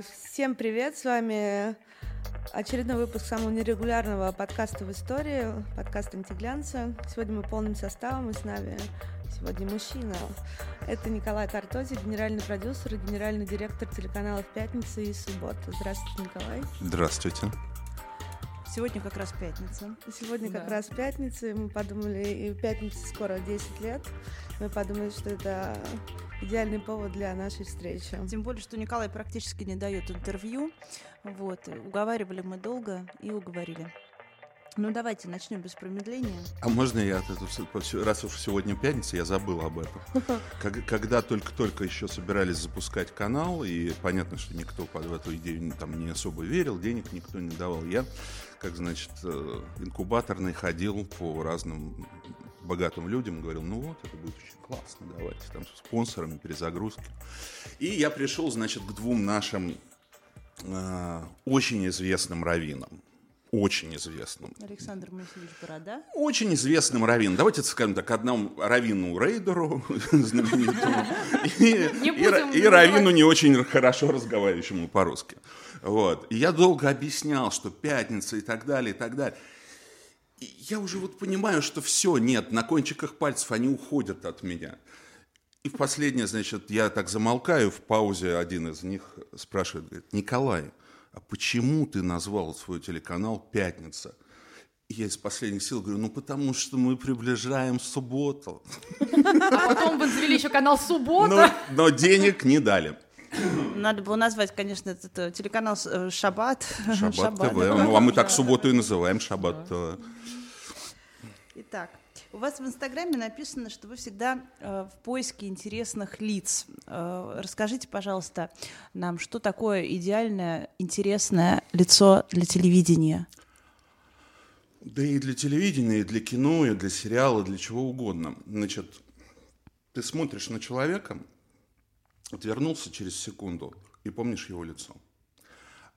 Всем привет, с вами очередной выпуск самого нерегулярного подкаста в истории, подкаст «Антиглянца». Сегодня мы полным составом, и с нами сегодня мужчина. Это Николай Картози, генеральный продюсер и генеральный директор телеканалов «Пятница» и «Суббота». Здравствуйте, Николай. Здравствуйте. Сегодня как раз пятница. Сегодня да. как раз пятница, и мы подумали, и пятница скоро 10 лет, мы подумали, что это идеальный повод для нашей встречи. Тем более, что Николай практически не дает интервью. Вот. Уговаривали мы долго и уговорили. Ну давайте начнем без промедления. А можно я, раз уж сегодня пятница, я забыл об этом. Когда только-только еще собирались запускать канал, и понятно, что никто в эту идею там не особо верил, денег никто не давал, я, как значит, э, инкубаторный ходил по разным богатым людям, говорил, ну вот, это будет очень классно, давайте, там, с спонсорами, перезагрузки. И я пришел, значит, к двум нашим э, очень известным раввинам очень известным. Александр Моисеевич Борода? Очень известным раввином. Давайте скажем так, одному раввину Рейдеру знаменитому и, раввину не очень хорошо разговаривающему по-русски. Вот. И я долго объяснял, что пятница и так далее, и так далее. Я уже вот понимаю, что все, нет, на кончиках пальцев они уходят от меня. И в последнее, значит, я так замолкаю, в паузе один из них спрашивает, говорит, Николай, а почему ты назвал свой телеканал «Пятница»? И я из последних сил говорю, ну потому что мы приближаем субботу. А потом вы завели еще канал «Суббота». Но, но денег не дали. Надо было назвать, конечно, этот э, телеканал э, «Шаббат». «Шаббат, Шаббат ТВ». Ну, а мы так субботу и называем «Шаббат ТВ». Итак, у вас в Инстаграме написано, что вы всегда э, в поиске интересных лиц. Э, расскажите, пожалуйста, нам, что такое идеальное, интересное лицо для телевидения? Да и для телевидения, и для кино, и для сериала, для чего угодно. Значит, ты смотришь на человека, отвернулся через секунду и помнишь его лицо.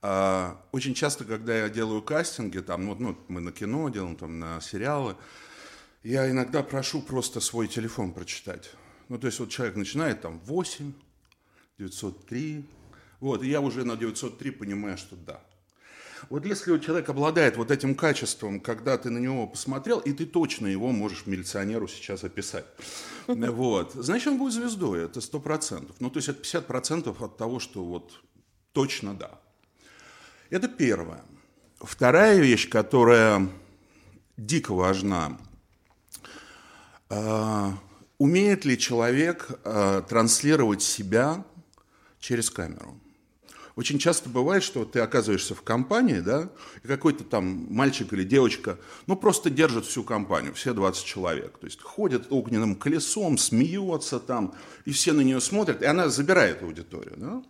А, очень часто, когда я делаю кастинги, там, ну, ну, мы на кино делаем, там, на сериалы, я иногда прошу просто свой телефон прочитать. Ну, то есть вот человек начинает там 8, 903, вот, и я уже на 903 понимаю, что да. Вот если у человека обладает вот этим качеством, когда ты на него посмотрел, и ты точно его можешь милиционеру сейчас описать, вот, значит, он будет звездой, это сто процентов. Ну, то есть это 50 процентов от того, что вот точно да. Это первое. Вторая вещь, которая дико важна а, умеет ли человек а, транслировать себя через камеру? Очень часто бывает, что ты оказываешься в компании, да, и какой-то там мальчик или девочка, ну, просто держит всю компанию, все 20 человек. То есть ходит огненным колесом, смеется там, и все на нее смотрят, и она забирает аудиторию, да.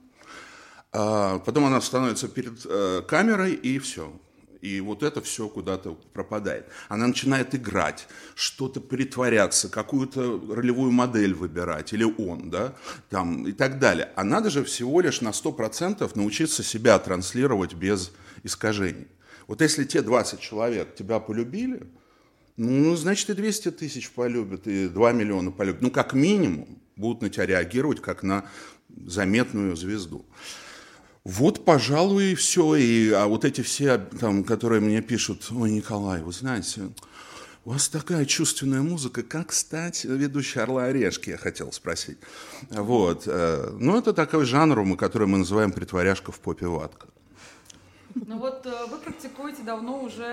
А потом она становится перед э, камерой, и все. И вот это все куда-то пропадает. Она начинает играть, что-то притворяться, какую-то ролевую модель выбирать, или он, да, там, и так далее. А надо же всего лишь на 100% научиться себя транслировать без искажений. Вот если те 20 человек тебя полюбили, ну, значит, и 200 тысяч полюбят, и 2 миллиона полюбят. Ну, как минимум, будут на тебя реагировать, как на заметную звезду. Вот, пожалуй, и все. И, а вот эти все, там, которые мне пишут, ой, Николай, вы знаете, у вас такая чувственная музыка, как стать ведущей «Орла Орешки», я хотел спросить. Вот. Э, ну, это такой жанр, который мы называем «притворяшка в попе ватка». Ну вот э, вы практикуете давно уже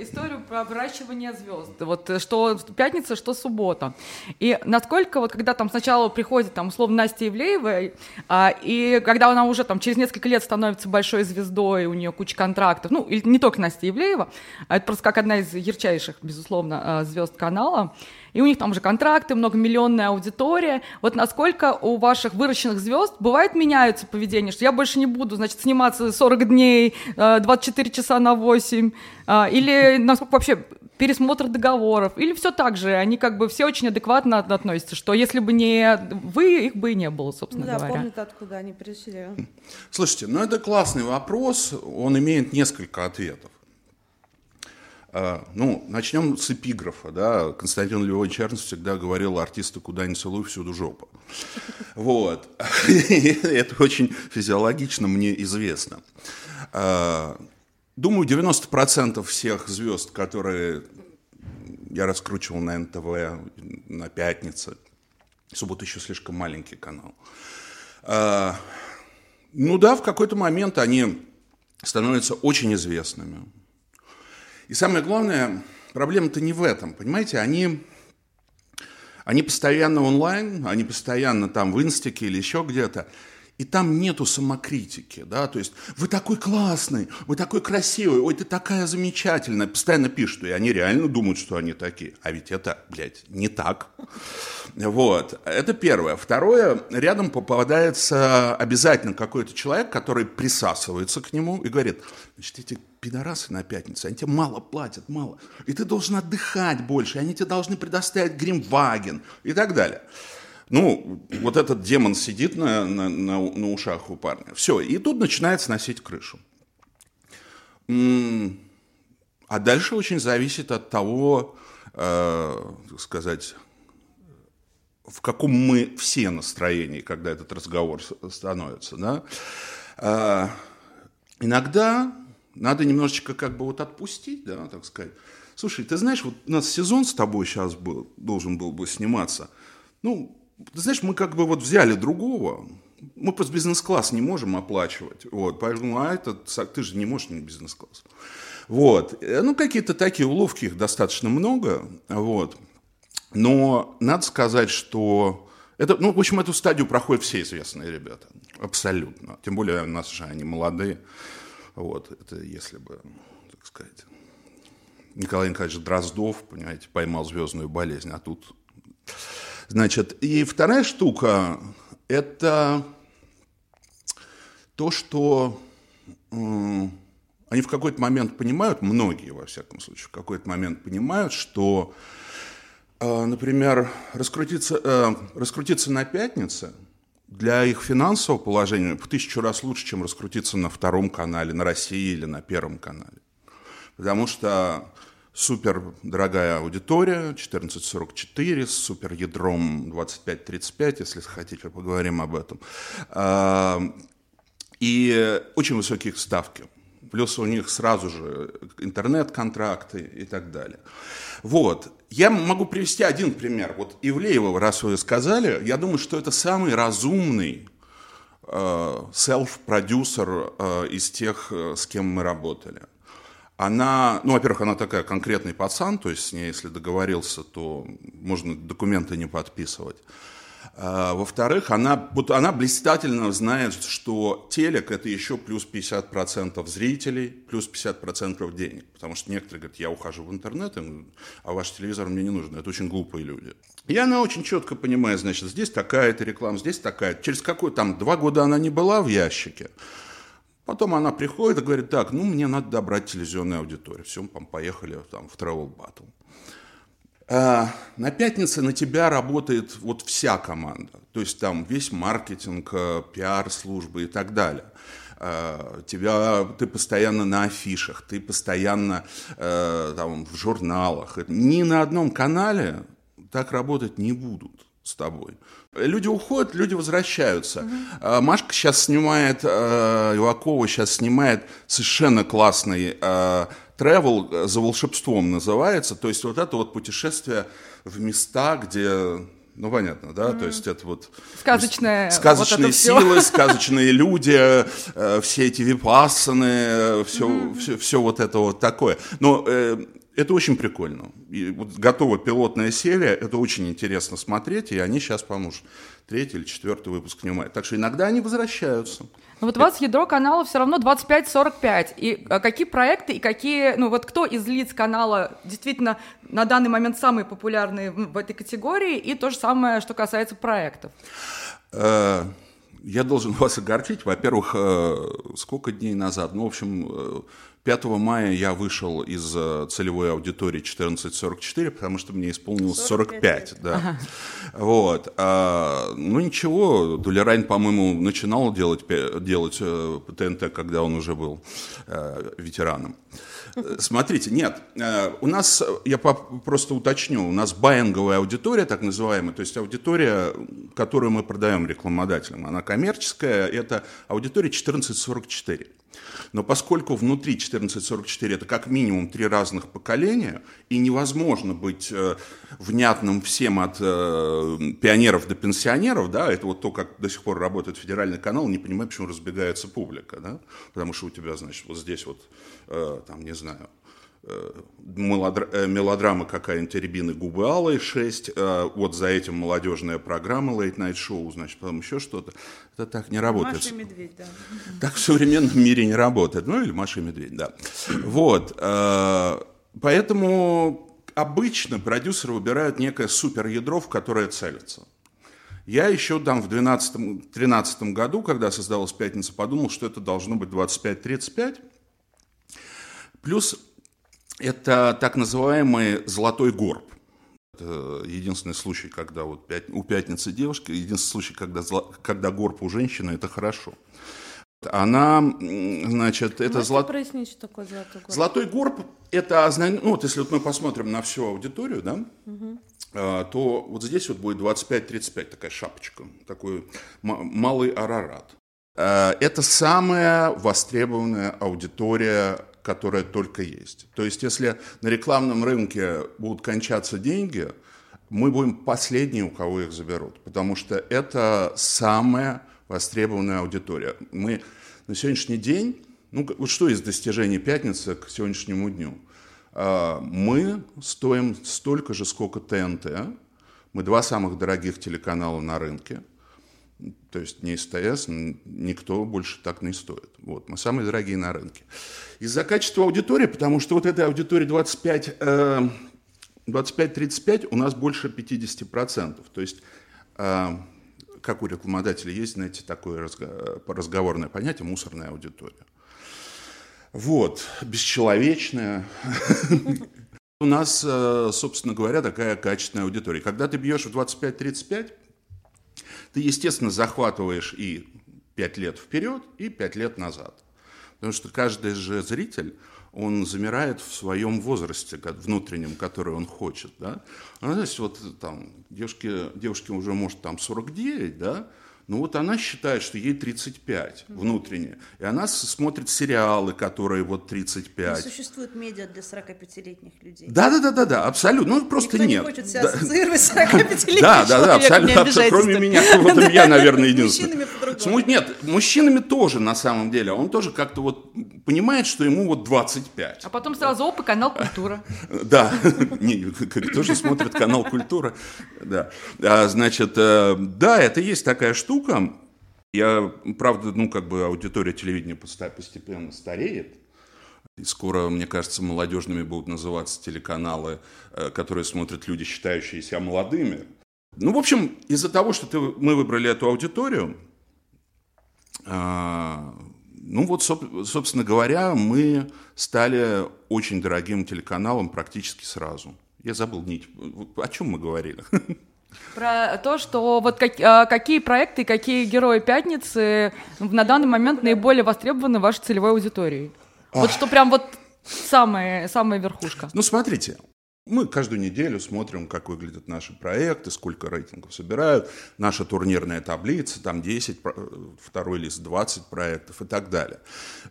историю про обращивание звезд. Вот э, что пятница, что суббота. И насколько вот когда там сначала приходит там условно Настя Ивлеева, а, и когда она уже там через несколько лет становится большой звездой, у нее куча контрактов, ну или не только Настя Ивлеева, а это просто как одна из ярчайших, безусловно, э, звезд канала, и у них там уже контракты, многомиллионная аудитория. Вот насколько у ваших выращенных звезд бывает меняется поведение, что я больше не буду, значит, сниматься 40 дней, 24 э, часа на 8, э, или насколько вообще пересмотр договоров, или все так же, они как бы все очень адекватно относятся, что если бы не вы, их бы и не было, собственно да, говоря. помнят, откуда они пришли. Слушайте, ну это классный вопрос, он имеет несколько ответов. А, ну, начнем с эпиграфа, да. Константин Львович Чернов всегда говорил, артисты куда ни целуй, всюду жопа. Вот. Это очень физиологично мне известно. А, думаю, 90% всех звезд, которые я раскручивал на НТВ, на пятнице, суббота еще слишком маленький канал. А, ну да, в какой-то момент они становятся очень известными. И самое главное, проблема-то не в этом, понимаете, они, они постоянно онлайн, они постоянно там в инстике или еще где-то, и там нету самокритики, да, то есть вы такой классный, вы такой красивый, ой, ты такая замечательная, постоянно пишут, и они реально думают, что они такие, а ведь это, блядь, не так. Вот, это первое. Второе, рядом попадается обязательно какой-то человек, который присасывается к нему и говорит, значит, эти пидорасы на пятницу, они тебе мало платят, мало, и ты должен отдыхать больше, они тебе должны предоставить гримваген и так далее. Ну, вот этот демон сидит на, на, на, на ушах у парня. Все, и тут начинает сносить крышу. А дальше очень зависит от того, э, так сказать, в каком мы все настроении, когда этот разговор становится. Да? Э, иногда надо немножечко как бы вот отпустить, да, так сказать. Слушай, ты знаешь, вот у нас сезон с тобой сейчас был, должен был бы сниматься. Ну, знаешь, мы как бы вот взяли другого, мы просто бизнес-класс не можем оплачивать, вот, поэтому, а этот, ты же не можешь не бизнес-класс. Вот, э, ну, какие-то такие уловки, их достаточно много, вот, но надо сказать, что это, ну, в общем, эту стадию проходят все известные ребята, абсолютно, тем более у нас же они молодые, вот, это если бы, так сказать, Николай Николаевич Дроздов, понимаете, поймал звездную болезнь, а тут Значит, и вторая штука – это то, что они в какой-то момент понимают, многие, во всяком случае, в какой-то момент понимают, что, э, например, раскрутиться, э, раскрутиться на пятнице для их финансового положения в тысячу раз лучше, чем раскрутиться на втором канале, на России или на первом канале. Потому что супер дорогая аудитория, 1444, с супер ядром 2535, если хотите, поговорим об этом. А, и очень высокие ставки. Плюс у них сразу же интернет-контракты и так далее. Вот. Я могу привести один пример. Вот Ивлеева, раз вы сказали, я думаю, что это самый разумный селф-продюсер э, из тех, э, с кем мы работали она, ну, во-первых, она такая конкретный пацан, то есть с ней, если договорился, то можно документы не подписывать. А, во-вторых, она, вот она блистательно знает, что телек – это еще плюс 50% зрителей, плюс 50% денег. Потому что некоторые говорят, я ухожу в интернет, а ваш телевизор мне не нужен. Это очень глупые люди. И она очень четко понимает, значит, здесь такая-то реклама, здесь такая Через какой там два года она не была в ящике, Потом она приходит и говорит, так, ну, мне надо добрать телевизионную аудиторию. Все, мы поехали там, в Travel Battle. А, на пятнице на тебя работает вот вся команда. То есть там весь маркетинг, э, пиар-службы и так далее. А, тебя, ты постоянно на афишах, ты постоянно э, там, в журналах. Ни на одном канале так работать не будут с тобой. Люди уходят, люди возвращаются. Угу. Машка сейчас снимает, э, Ивакова сейчас снимает совершенно классный э, travel за волшебством называется. То есть вот это вот путешествие в места, где ну, понятно, да, mm. то есть это вот... Сказочная Сказочные вот силы, сказочные люди, э, все эти випассаны, все, mm. все, все вот это вот такое. Но это очень прикольно. И вот готова пилотная серия, это очень интересно смотреть, и они сейчас, по-моему, третий или четвертый выпуск снимают. Так что иногда они возвращаются. Но вот у вас ядро канала все равно 25-45. И а, какие проекты и какие, ну вот кто из лиц канала действительно на данный момент самые популярные в этой категории, и то же самое, что касается проектов? Э, я должен вас огорчить. Во-первых, э, сколько дней назад? Ну, в общем, э, 5 мая я вышел из э, целевой аудитории 1444, потому что мне исполнилось 45, 45 да. Ага. Вот. А, ну ничего, Дулерайн, по-моему, начинал делать, делать э, ТНТ, когда он уже был а, ветераном. Смотрите, нет, у нас, я просто уточню, у нас баинговая аудитория, так называемая, то есть аудитория, которую мы продаем рекламодателям, она коммерческая, это аудитория 1444. Но поскольку внутри 1444 это как минимум три разных поколения, и невозможно быть э, внятным всем от э, пионеров до пенсионеров, да, это вот то, как до сих пор работает федеральный канал, не понимаю, почему разбегается публика, да, потому что у тебя, значит, вот здесь вот, э, там, не знаю, Э, мелодрама какая-нибудь «Рябины губы алые» 6, э, вот за этим молодежная программа «Late Night Show», значит, потом еще что-то. Это так не работает. Маша и Медведь, да. Так в современном мире не работает. Ну, или Маша и Медведь, да. Вот. Э, поэтому обычно продюсеры выбирают некое суперядро, в которое целятся. Я еще там в 2012-2013 году, когда создалась «Пятница», подумал, что это должно быть 25-35. Плюс это так называемый золотой горб. Это единственный случай, когда вот у пятницы девушки, единственный случай, когда, когда горб у женщины, это хорошо. Она, значит, это Можете прояснить, что такое золотой горб? Золотой горб – это, ну вот если вот мы посмотрим на всю аудиторию, да, угу. то вот здесь вот будет 25-35 такая шапочка, такой малый арарат. А, это самая востребованная аудитория которая только есть. То есть, если на рекламном рынке будут кончаться деньги, мы будем последние, у кого их заберут, потому что это самая востребованная аудитория. Мы на сегодняшний день, ну вот что из достижений пятницы к сегодняшнему дню? А, мы стоим столько же, сколько ТНТ. Мы два самых дорогих телеканала на рынке – то есть не СТС, никто больше так не стоит. Вот, мы самые дорогие на рынке. Из-за качества аудитории, потому что вот этой аудитории 25, э, 25-35 у нас больше 50%. То есть, э, как у рекламодателей есть, знаете, такое разговорное понятие мусорная аудитория. Вот, бесчеловечная. У нас, э, собственно говоря, такая качественная аудитория. Когда ты бьешь в 25-35, ты, естественно, захватываешь и 5 лет вперед, и 5 лет назад. Потому что каждый же зритель, он замирает в своем возрасте внутреннем, который он хочет. Да? А, знаете, вот там девушке, девушке уже может там 49, да, ну вот она считает, что ей 35 внутренне. И она смотрит сериалы, которые вот 35. Не существует медиа для 45-летних людей. Да, да, да, да, да. Абсолютно. Ну, просто Никто нет. не хочет себя да. ассоциировать с 45-летним Да, да, да, абсолютно. Кроме меня, вот я, наверное, единственный. Нет, мужчинами тоже, на самом деле. Он тоже как-то вот понимает, что ему вот 25. А потом сразу опа, канал «Культура». Да, кто же смотрит канал «Культура». Да, а, значит, э, да, это есть такая штука, штука. Я, правда, ну, как бы аудитория телевидения постепенно стареет. И скоро, мне кажется, молодежными будут называться телеканалы, э, которые смотрят люди, считающие себя молодыми. Ну, в общем, из-за того, что ты, мы выбрали эту аудиторию, а, ну вот, собственно говоря, мы стали очень дорогим телеканалом практически сразу. Я забыл нить. О чем мы говорили? Про то, что вот как, а, какие проекты, какие герои «Пятницы» на данный момент наиболее востребованы вашей целевой аудиторией. Вот что прям вот самая, самая верхушка. Ну, смотрите, мы каждую неделю смотрим, как выглядят наши проекты, сколько рейтингов собирают, наша турнирная таблица, там 10, второй лист 20 проектов и так далее.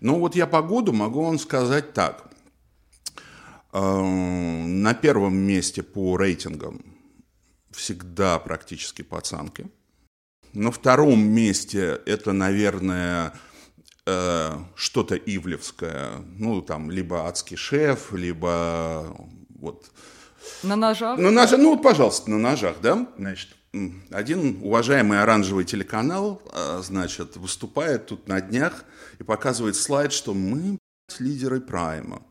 Но вот я по году могу вам сказать так. Эм, на первом месте по рейтингам всегда практически пацанки. На втором месте это, наверное, э, что-то ивлевское. Ну, там, либо адский шеф, либо вот... На ножах? На ножах, ну, вот, пожалуйста, на ножах, да? Значит, один уважаемый оранжевый телеканал, э, значит, выступает тут на днях и показывает слайд, что мы лидеры прайма.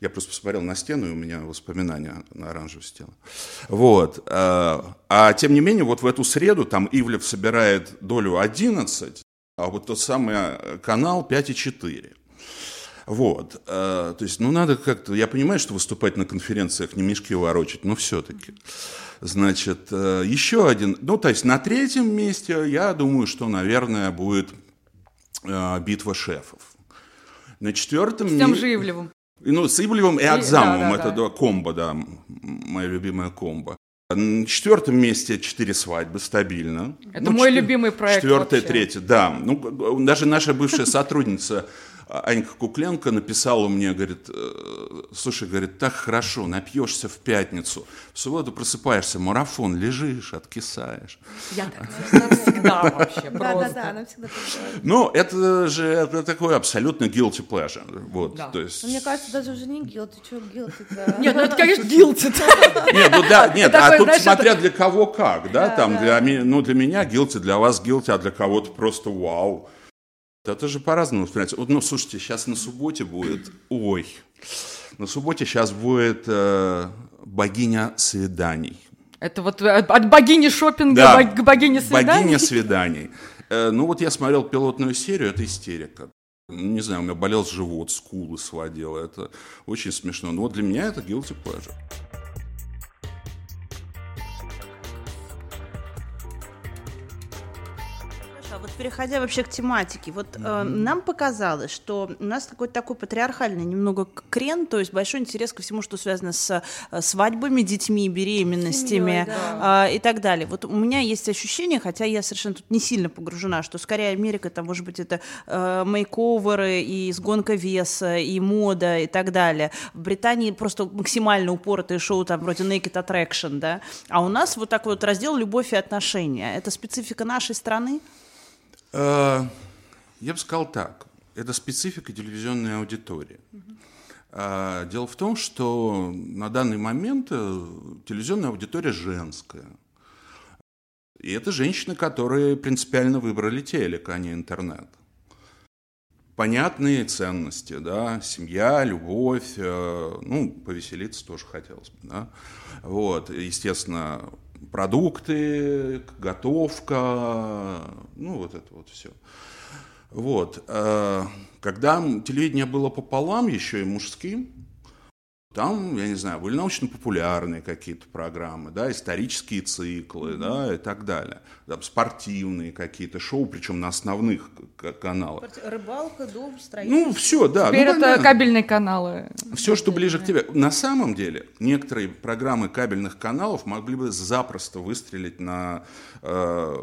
Я просто посмотрел на стену, и у меня воспоминания на оранжевую стену. Вот. А, а тем не менее, вот в эту среду там Ивлев собирает долю 11, а вот тот самый канал 5,4. Вот, э, то есть, ну, надо как-то, я понимаю, что выступать на конференциях не мешки ворочать, но все-таки. Значит, э, еще один, ну, то есть на третьем месте, я думаю, что, наверное, будет э, битва шефов. На четвертом... С тем же Ивлевым. Ну, с Ивлевым и Адзамовым, да, да, это да. комбо, да, моя любимая комбо. На четвертом месте четыре свадьбы, стабильно. Это ну, мой четвер... любимый проект Четвертое, вообще. третье, да. Ну, даже наша бывшая сотрудница Анька Кукленко написала мне, говорит, «Э, слушай, говорит, так хорошо, напьешься в пятницу, в субботу просыпаешься, марафон, лежишь, откисаешь. Я так всегда вообще Да, да, да, она всегда Ну, это же это такой абсолютно guilty pleasure. Вот, Да. то есть... Ну, Мне кажется, даже уже не guilty, что guilty-то? Нет, ну это, конечно, guilty. Нет, ну да, нет, а тут смотря для кого как, да, там для меня, ну для меня guilty, для вас guilty, а для кого-то просто вау. Это же по-разному воспринимается. Вот, ну, слушайте, сейчас на субботе будет, ой, на субботе сейчас будет э, богиня свиданий. Это вот э, от богини шопинга Да. к богине свиданий. Богиня свиданий. Э, ну вот я смотрел пилотную серию, это истерика. Не знаю, у меня болел живот, скулы сводило. Это очень смешно. Но вот для меня это guilty pleasure. Вот переходя вообще к тематике, вот э, нам показалось, что у нас какой-то такой патриархальный немного крен, то есть большой интерес ко всему, что связано с э, свадьбами, детьми, беременностями Семьей, да. а, и так далее. Вот у меня есть ощущение, хотя я совершенно тут не сильно погружена, что скорее Америка, там, может быть, это э, мейковеры и сгонка веса, и мода и так далее. В Британии просто максимально упоротые шоу, там, вроде Naked Attraction, да, а у нас вот так вот раздел «Любовь и отношения». Это специфика нашей страны? Э, Я бы сказал так. Это специфика телевизионной аудитории. А, Дело в том, что на данный момент э, телевизионная аудитория женская. И это женщины, которые принципиально выбрали телек, а не интернет. Понятные ценности, да, семья, любовь, э, ну, повеселиться тоже хотелось бы, да. Вот, естественно, продукты, готовка, ну, вот это вот все. Вот. э, Когда телевидение было пополам, еще и мужским, там, я не знаю, были научно-популярные какие-то программы, да, исторические циклы, да, и так далее. Там спортивные какие-то шоу, причем на основных каналах. Рыбалка, дом, строительство. Ну, все, да. Теперь ну, это понятно. кабельные каналы. Все, что ближе к тебе. На самом деле, некоторые программы кабельных каналов могли бы запросто выстрелить на... э,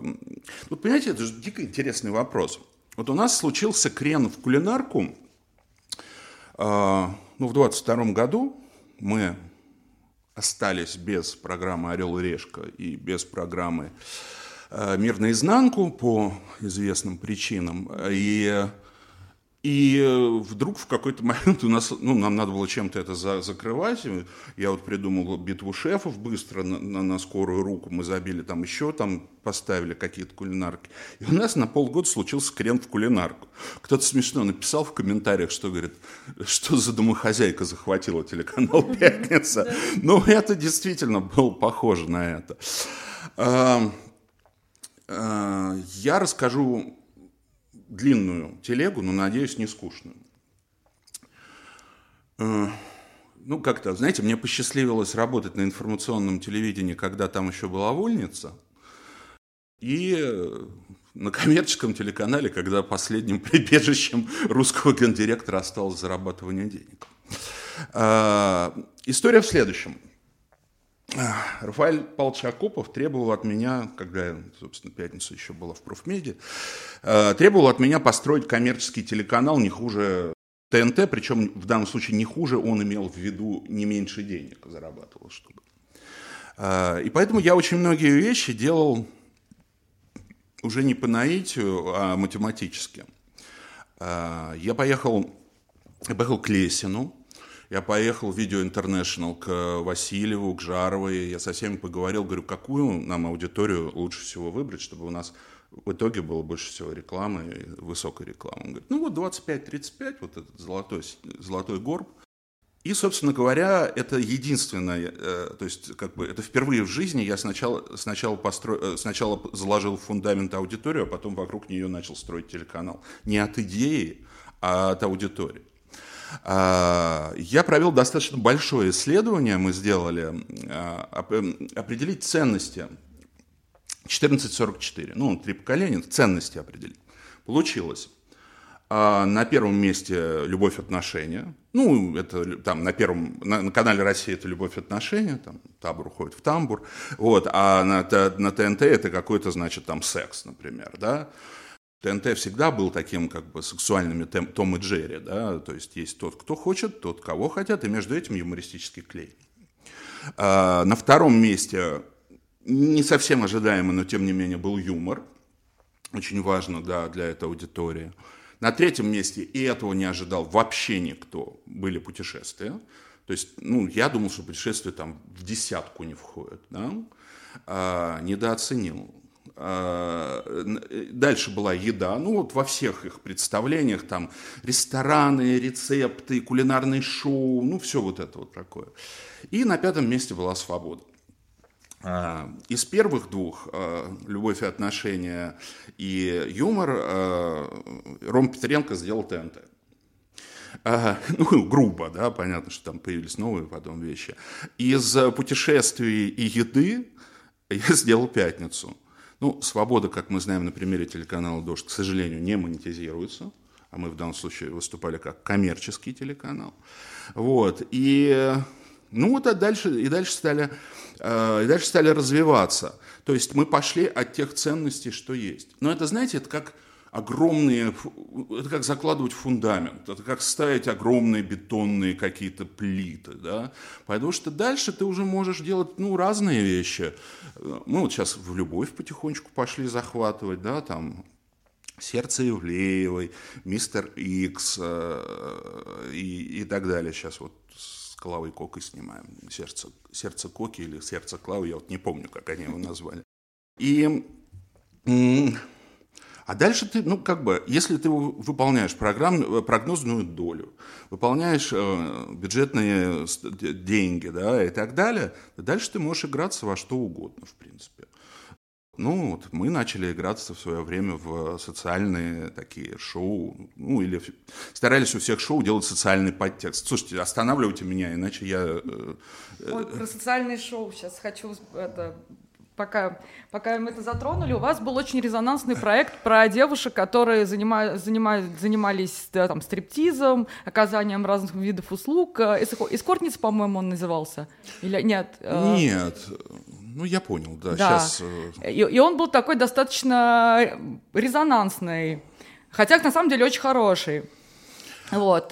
Вот понимаете, это же дико интересный вопрос. Вот у нас случился крен в кулинарку. э, Ну, в 22 году мы остались без программы «Орел и решка» и без программы э, «Мир наизнанку» по известным причинам. И и э, вдруг в какой-то момент у нас, ну, нам надо было чем-то это за- закрывать. Я вот придумал битву шефов быстро на, на- на скорую руку. Мы забили там еще, там поставили какие-то кулинарки. И у нас на полгода случился крен в кулинарку. Кто-то смешно написал в комментариях, что говорит, что за домохозяйка захватила телеканал «Пятница». Ну, это действительно было похоже на это. А, а, Я расскажу длинную телегу, но, надеюсь, не скучную. Э, Ну, как-то, знаете, мне посчастливилось работать на информационном телевидении, когда там еще была вольница, и э, на коммерческом телеканале, когда последним прибежищем русского гендиректора осталось зарабатывание денег. А, История в следующем. Рафаэль Павлович Акопов требовал от меня, когда собственно, пятница еще была в профмеде, э, требовал от меня построить коммерческий телеканал не хуже ТНТ, причем в данном случае не хуже, он имел в виду не меньше денег зарабатывал, чтобы. Э, И поэтому я очень многие вещи делал уже не по наитию, а математически. Э, Я поехал, я поехал к Лесину, я поехал в Видео Интернешнл к Васильеву, к Жаровой. Я со всеми поговорил, говорю, какую нам аудиторию лучше всего выбрать, чтобы у нас в итоге было больше всего рекламы, высокой рекламы. Он говорит, ну вот 25-35, вот этот золотой, золотой горб. И, собственно говоря, это единственное, э, то есть как бы это впервые в жизни я сначала, сначала, постро... э, сначала заложил фундамент аудиторию, а потом вокруг нее начал строить телеканал. Не от идеи, а от аудитории. А, я провел достаточно большое исследование, мы сделали, а, определить ценности 1444, ну, три поколения, ценности определить. Получилось. А на первом месте любовь отношения. Ну, это там на первом, на, на канале России это любовь отношения, там табор уходит в тамбур. Вот, а на, на ТНТ это какой-то, значит, там секс, например, да. ТНТ всегда был таким как бы сексуальными тем, Том и Джерри, да, то есть есть тот, кто хочет, тот, кого хотят, и между этим юмористический клей. А, на втором месте не совсем ожидаемо, но тем не менее был юмор, очень важно, да, для этой аудитории. На третьем месте, и этого не ожидал вообще никто, были путешествия. То есть, ну, я думал, что путешествия там в десятку не входят, да? а, недооценил. А, дальше была еда, ну вот во всех их представлениях, там рестораны, рецепты, кулинарные шоу, ну все вот это вот такое. И на пятом месте была свобода. А, из первых двух «Любовь и отношения» и «Юмор» Ром Петренко сделал ТНТ. Ну, грубо, да, понятно, что там появились новые потом вещи. Из путешествий и еды я сделал «Пятницу». Ну, «Свобода», как мы знаем на примере телеканала «Дождь», к сожалению, не монетизируется, а мы в данном случае выступали как коммерческий телеканал. Вот, и ну вот а дальше, и дальше стали, э, и дальше стали развиваться. То есть мы пошли от тех ценностей, что есть. Но это, знаете, это как огромные, это как закладывать фундамент, это как ставить огромные бетонные какие-то плиты, да, потому что дальше ты уже можешь делать, ну, разные вещи. Мы вот сейчас в любовь потихонечку пошли захватывать, да, там, Сердце Ивлеевой, Мистер Икс э, и, и так далее. Сейчас вот Клавой Кокой снимаем. Сердце, сердце Коки или сердце Клавы, я вот не помню, как они его назвали. И а дальше ты, ну, как бы, если ты выполняешь программ, прогнозную долю, выполняешь э, бюджетные деньги, да, и так далее, дальше ты можешь играться во что угодно, в принципе. Ну, вот мы начали играться в свое время в социальные такие шоу, ну, или старались у всех шоу делать социальный подтекст. Слушайте, останавливайте меня, иначе я... Э, э, Ой, про социальные шоу сейчас хочу это, пока, пока мы это затронули, у вас был очень резонансный проект про девушек, которые занима, занима, занимались да, там, стриптизом, оказанием разных видов услуг. Э, эскортница, по-моему, он назывался? Или нет? Нет. Ну, я понял, да. да. Сейчас... Э, и, и он был такой достаточно резонансный, хотя на самом деле очень хороший. Вот.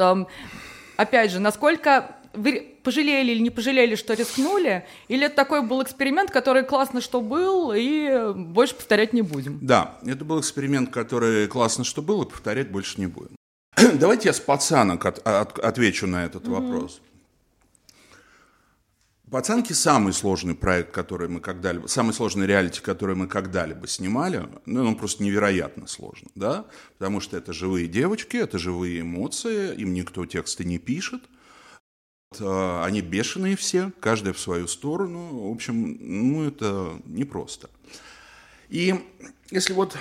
Опять же, насколько вы пожалели или не пожалели, что рискнули, или это такой был эксперимент, который классно, что был, и больше повторять не будем? Да, это был эксперимент, который классно, что был, и повторять больше не будем. Давайте я с пацанок от, от, отвечу на этот mm-hmm. вопрос. Пацанки самый сложный проект, который мы когда-либо, самый сложный реалити, который мы когда-либо снимали, ну, он просто невероятно сложно, да, потому что это живые девочки, это живые эмоции, им никто тексты не пишет, они бешеные все, каждая в свою сторону, в общем, ну, это непросто. И если вот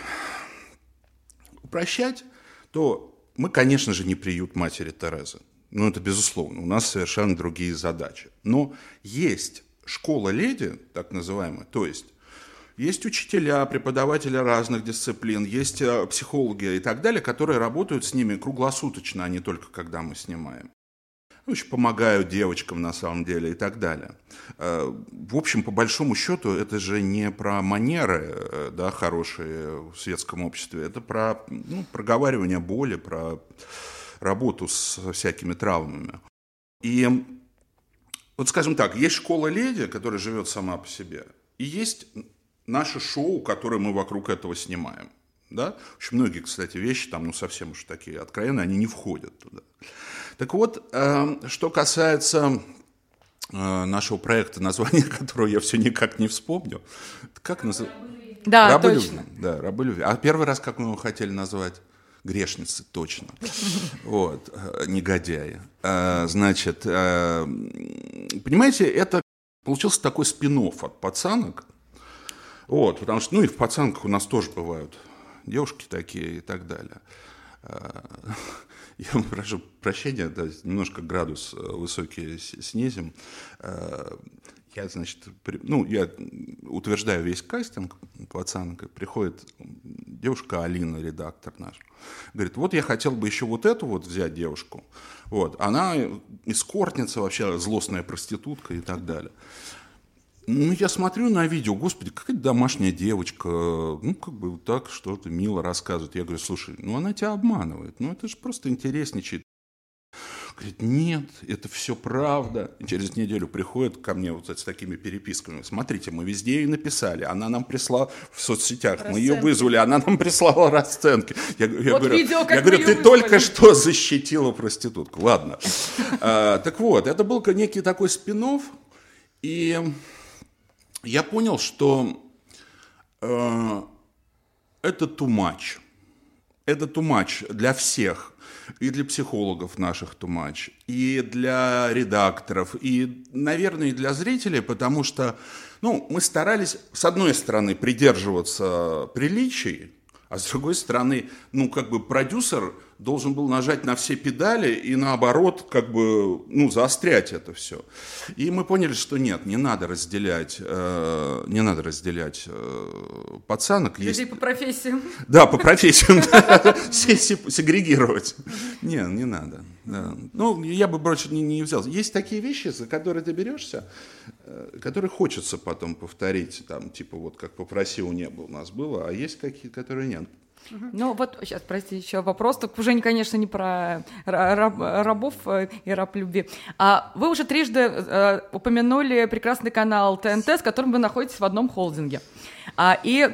упрощать, то мы, конечно же, не приют матери Терезы. Ну, это безусловно. У нас совершенно другие задачи. Но есть школа леди, так называемая, то есть есть учителя, преподаватели разных дисциплин, есть э, психологи и так далее, которые работают с ними круглосуточно, а не только когда мы снимаем. Очень помогают девочкам на самом деле и так далее. Э, в общем, по большому счету, это же не про манеры э, да, хорошие в светском обществе, это про ну, проговаривание боли, про работу с всякими травмами. И вот, скажем так, есть школа леди, которая живет сама по себе, и есть наше шоу, которое мы вокруг этого снимаем. Да? Очень многие, кстати, вещи там, ну, совсем уж такие откровенные, они не входят туда. Так вот, э, что касается э, нашего проекта, название которого я все никак не вспомню. Как называется? Да, рабы точно. Любви. Да, рабы любви. А первый раз как мы его хотели назвать? грешницы, точно. Вот, э, негодяи. А, значит, понимаете, это получился такой спин от пацанок. Вот, потому что, ну и в пацанках у нас тоже бывают девушки такие и так далее. я прошу прощения, да, немножко градус высокий снизим. Я, значит, при, ну, я утверждаю весь кастинг пацан, приходит девушка Алина, редактор наш, говорит, вот я хотел бы еще вот эту вот взять девушку, вот, она эскортница вообще, злостная проститутка и так далее. Ну, я смотрю на видео, господи, какая домашняя девочка, ну, как бы вот так что-то мило рассказывает. Я говорю, слушай, ну, она тебя обманывает, ну, это же просто интересничает. Говорит, нет, это все правда. И через неделю приходит ко мне вот с такими переписками. Смотрите, мы везде ей написали. Она нам прислала в соцсетях. Расценки. Мы ее вызвали, она нам прислала расценки. Я, я вот говорю, видео, я говорю ты вызвали. только что защитила проститутку. Ладно. а, так вот, это был некий такой спин -офф, И я понял, что э, это much. Это much для всех и для психологов наших тумач, и для редакторов, и, наверное, и для зрителей, потому что ну, мы старались, с одной стороны, придерживаться приличий, а с другой стороны, ну, как бы продюсер должен был нажать на все педали и наоборот, как бы, ну, заострять это все. И мы поняли, что нет, не надо разделять, э, не надо разделять э, пацанок. Людей есть... по профессиям. Да, по профессиям. Сегрегировать. Не, не надо. Ну, я бы больше не взял. Есть такие вещи, за которые ты берешься, э, которые хочется потом повторить, там, типа вот как «Попроси у неба» у нас было, а есть какие, которые нет. Ну вот, сейчас, прости, еще вопрос, только уже, конечно, не про раб, рабов э, и раб любви. А вы уже трижды э, упомянули прекрасный канал ТНТ, с которым вы находитесь в одном холдинге. А, и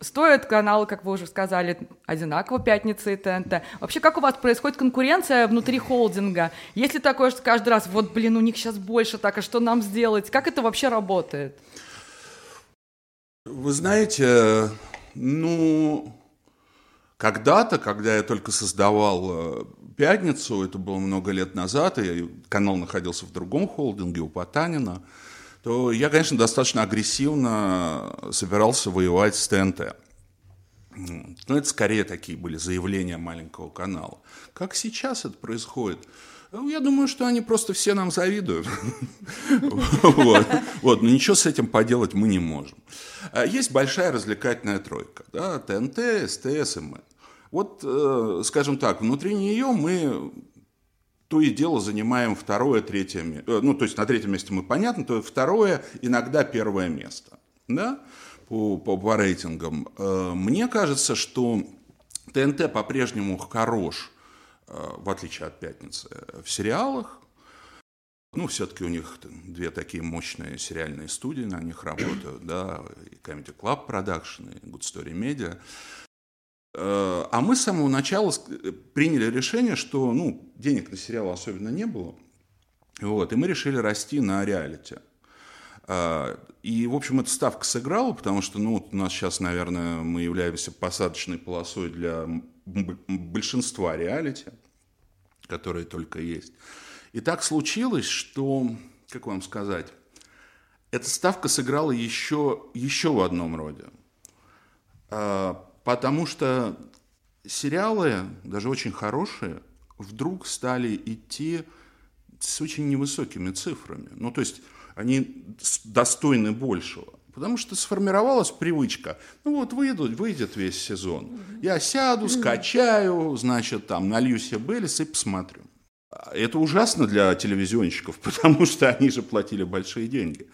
стоят каналы, как вы уже сказали, одинаково, пятница и ТНТ. Вообще, как у вас происходит конкуренция внутри холдинга? Есть ли такое, что каждый раз, вот, блин, у них сейчас больше, так, а что нам сделать? Как это вообще работает? Вы знаете, ну, когда-то, когда я только создавал э, «Пятницу», это было много лет назад, и канал находился в другом холдинге у Потанина, то я, конечно, достаточно агрессивно собирался воевать с ТНТ. Но это скорее такие были заявления маленького канала. Как сейчас это происходит? Ну, я думаю, что они просто все нам завидуют. Вот, но ничего с этим поделать мы не можем. А есть большая развлекательная тройка. ТНТ, СТС мы. Вот, э, скажем так, внутри нее мы то и дело занимаем второе, третье место. Э, ну, то есть на третьем месте мы понятно, то второе, иногда первое место. Да? По, по, по рейтингам. Э, мне кажется, что ТНТ по-прежнему хорош, в отличие от «Пятницы», в сериалах. Ну, все-таки у них две такие мощные сериальные студии, на них работают, да, и Comedy Club Production, и Good Story Media. Э, а мы с самого начала приняли решение, что ну, денег на сериал особенно не было. Вот, и мы решили расти на реалити. Э, и, в общем, эта ставка сыграла, потому что ну, у нас сейчас, наверное, мы являемся посадочной полосой для большинства реалити, которые только есть. И так случилось, что, как вам сказать, эта ставка сыграла еще, еще в одном роде Потому что сериалы, даже очень хорошие, вдруг стали идти с очень невысокими цифрами. Ну, то есть они достойны большего. Потому что сформировалась привычка. Ну вот выйдут, выйдет весь сезон. Я сяду, скачаю, значит, там, налью себе Беллис и посмотрю. Это ужасно для телевизионщиков, потому что они же платили большие деньги.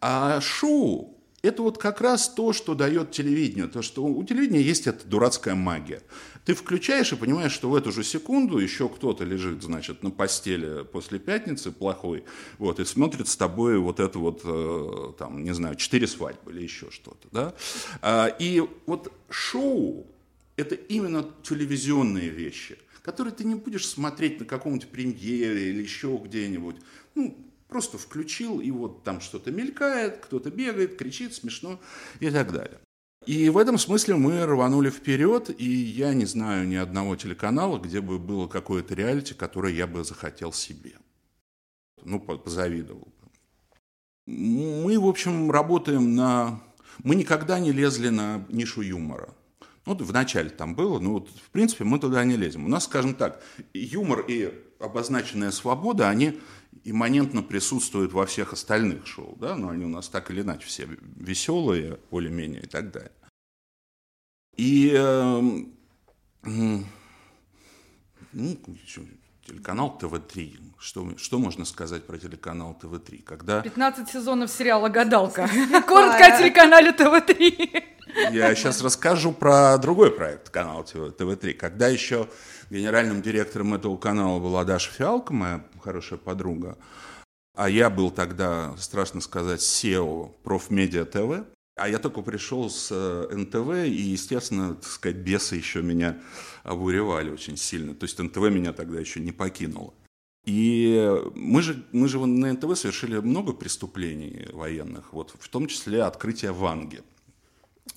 А шоу это вот как раз то, что дает телевидение. То, что у телевидения есть эта дурацкая магия. Ты включаешь и понимаешь, что в эту же секунду еще кто-то лежит, значит, на постели после пятницы плохой, вот, и смотрит с тобой вот это вот, э, там, не знаю, четыре свадьбы или еще что-то, да. А, и вот шоу – это именно телевизионные вещи, которые ты не будешь смотреть на каком-нибудь премьере или еще где-нибудь. Ну, Просто включил, и вот там что-то мелькает, кто-то бегает, кричит, смешно и так далее. И в этом смысле мы рванули вперед, и я не знаю ни одного телеканала, где бы было какое-то реалити, которое я бы захотел себе. Ну, позавидовал. Мы, в общем, работаем на... Мы никогда не лезли на нишу юмора. Ну, в начале там было, ну, вот, в принципе, мы туда не лезем. У нас, скажем так, юмор и обозначенная свобода, они имманентно присутствуют во всех остальных шоу, да, но они у нас так или иначе все веселые, более-менее и так далее. И э, ну, телеканал ТВ-3. Что, что можно сказать про телеканал ТВ-3? Когда... 15 сезонов сериала «Гадалка». Коротко о телеканале ТВ-3. Я сейчас расскажу про другой проект канала ТВ-3. Когда еще генеральным директором этого канала была Даша Фиалка, моя хорошая подруга, а я был тогда, страшно сказать, SEO Профмедиа ТВ, а я только пришел с э, НТВ, и, естественно, так сказать, бесы еще меня обуревали очень сильно. То есть НТВ меня тогда еще не покинуло. И мы же, мы же на НТВ совершили много преступлений военных, вот, в том числе открытие Ванги.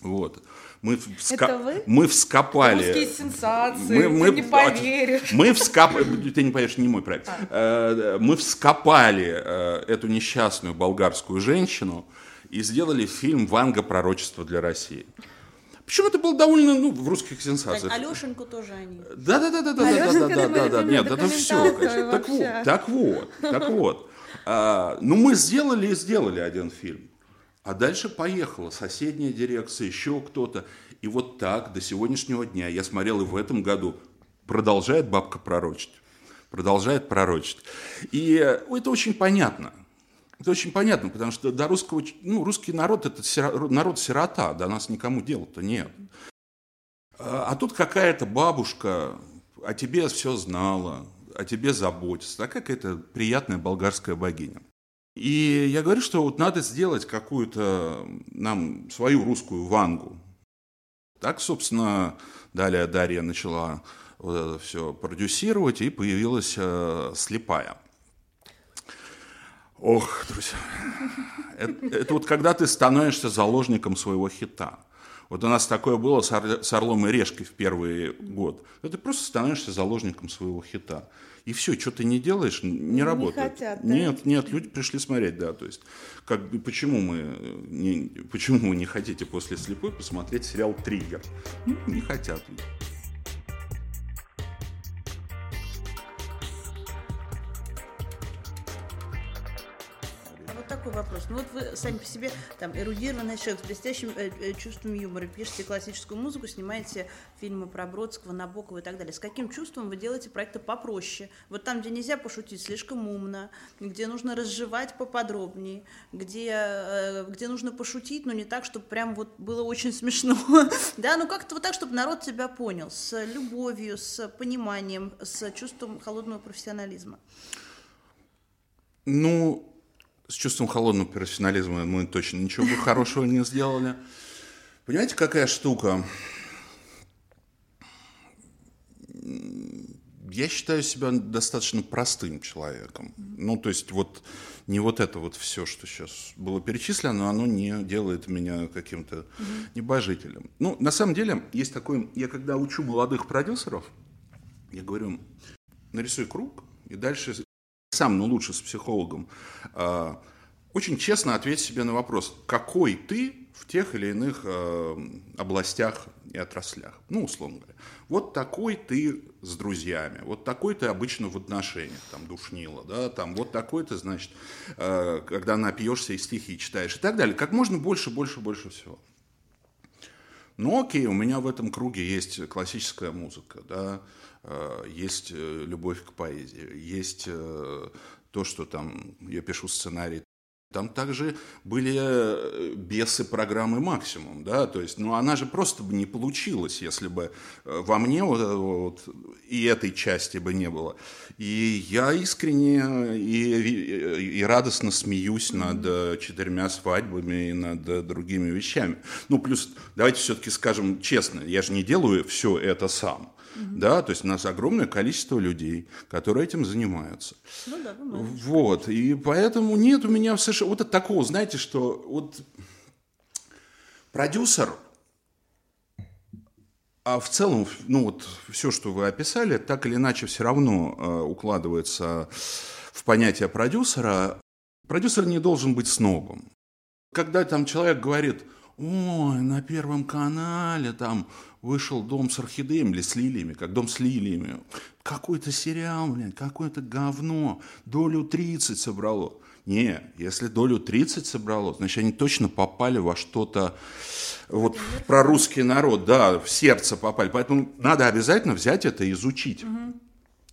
Вот. Мы, вска... Это вы? мы вскопали... Русские сенсации, мы, мы... ты не поверишь. Мы вскопали... Ты не поверишь, не мой проект. А. Мы вскопали э, эту несчастную болгарскую женщину и сделали фильм «Ванга. Пророчество для России». Причем это было довольно, ну, в русских сенсациях. Алешеньку тоже они. Да, да, да, да, да, да, да, да, да, да, нет, это все. Так вот, так вот, так вот. Ну, мы сделали и сделали один фильм. А дальше поехала соседняя дирекция, еще кто-то. И вот так до сегодняшнего дня, я смотрел и в этом году, продолжает бабка пророчить. Продолжает пророчить. И это очень понятно. Это очень понятно, потому что до русского, ну, русский народ это народ-сирота, до нас никому дела-то нет. А, а тут какая-то бабушка о тебе все знала, о тебе заботится, такая какая-то приятная болгарская богиня. И я говорю, что вот надо сделать какую-то нам свою русскую вангу. Так, собственно, далее Дарья начала вот это все продюсировать, и появилась э, слепая – Ох, друзья, это, это вот когда ты становишься заложником своего хита. Вот у нас такое было с, Ор, с Орлом и Решкой в первый год. Ты просто становишься заложником своего хита. И все, что ты не делаешь, не, не работает. Хотят, да? Нет, нет, люди пришли смотреть, да. То есть, как, почему, мы не, почему вы не хотите после слепой посмотреть сериал Триггер? Ну, не хотят. Такой вопрос. Ну вот вы сами по себе там эрудированный человек с блестящим э, э, чувством юмора, пишете классическую музыку, снимаете фильмы про Бродского, Набокова и так далее. С каким чувством вы делаете проекты попроще? Вот там, где нельзя пошутить слишком умно, где нужно разжевать поподробнее, где, э, где нужно пошутить, но не так, чтобы прям вот было очень смешно. да, ну как-то вот так, чтобы народ тебя понял, с любовью, с пониманием, с чувством холодного профессионализма. Ну, с чувством холодного профессионализма мы точно ничего бы хорошего не сделали. Понимаете, какая штука? Я считаю себя достаточно простым человеком. Ну, то есть вот не вот это вот все, что сейчас было перечислено, оно не делает меня каким-то небожителем. Ну, на самом деле, есть такой... Я когда учу молодых продюсеров, я говорю, нарисуй круг, и дальше сам, но лучше с психологом, а, очень честно ответь себе на вопрос, какой ты в тех или иных а, областях и отраслях. Ну, условно говоря. Вот такой ты с друзьями, вот такой ты обычно в отношениях, там, душнила, да, там, вот такой ты, значит, а, когда напьешься и стихи читаешь и так далее. Как можно больше, больше, больше всего. Ну, окей, у меня в этом круге есть классическая музыка, да, есть э, любовь к поэзии, есть э, то, что там я пишу сценарий. Там также были бесы программы «Максимум», да, то есть, ну, она же просто бы не получилась, если бы во мне вот, вот и этой части бы не было. И я искренне и, и радостно смеюсь над четырьмя свадьбами и над другими вещами. Ну, плюс, давайте все-таки скажем честно, я же не делаю все это сам. Да, то есть у нас огромное количество людей, которые этим занимаются. Ну да, Вот, и поэтому нет у меня совершенно вот такого, знаете, что вот продюсер, а в целом, ну вот все, что вы описали, так или иначе все равно э, укладывается в понятие продюсера. Продюсер не должен быть снобом. Когда там человек говорит, ой, на Первом канале там вышел дом с орхидеями или с лилиями, как дом с лилиями. Какой-то сериал, блядь, какое-то говно. Долю 30 собрало. Не, если долю 30 собрало, значит, они точно попали во что-то, вот про русский народ, да, в сердце попали. Поэтому надо обязательно взять это и изучить.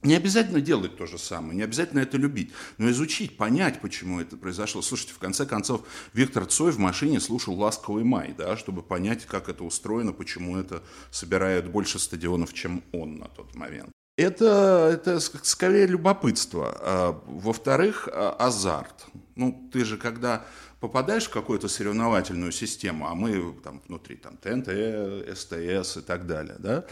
Не обязательно делать то же самое, не обязательно это любить, но изучить, понять, почему это произошло. Слушайте, в конце концов, Виктор Цой в машине слушал «Ласковый май», да, чтобы понять, как это устроено, почему это собирает больше стадионов, чем он на тот момент. Это, это скорее любопытство. А, во-вторых, а, азарт. Ну, ты же когда попадаешь в какую-то соревновательную систему, а мы там внутри там ТНТ, СТС и так далее, да,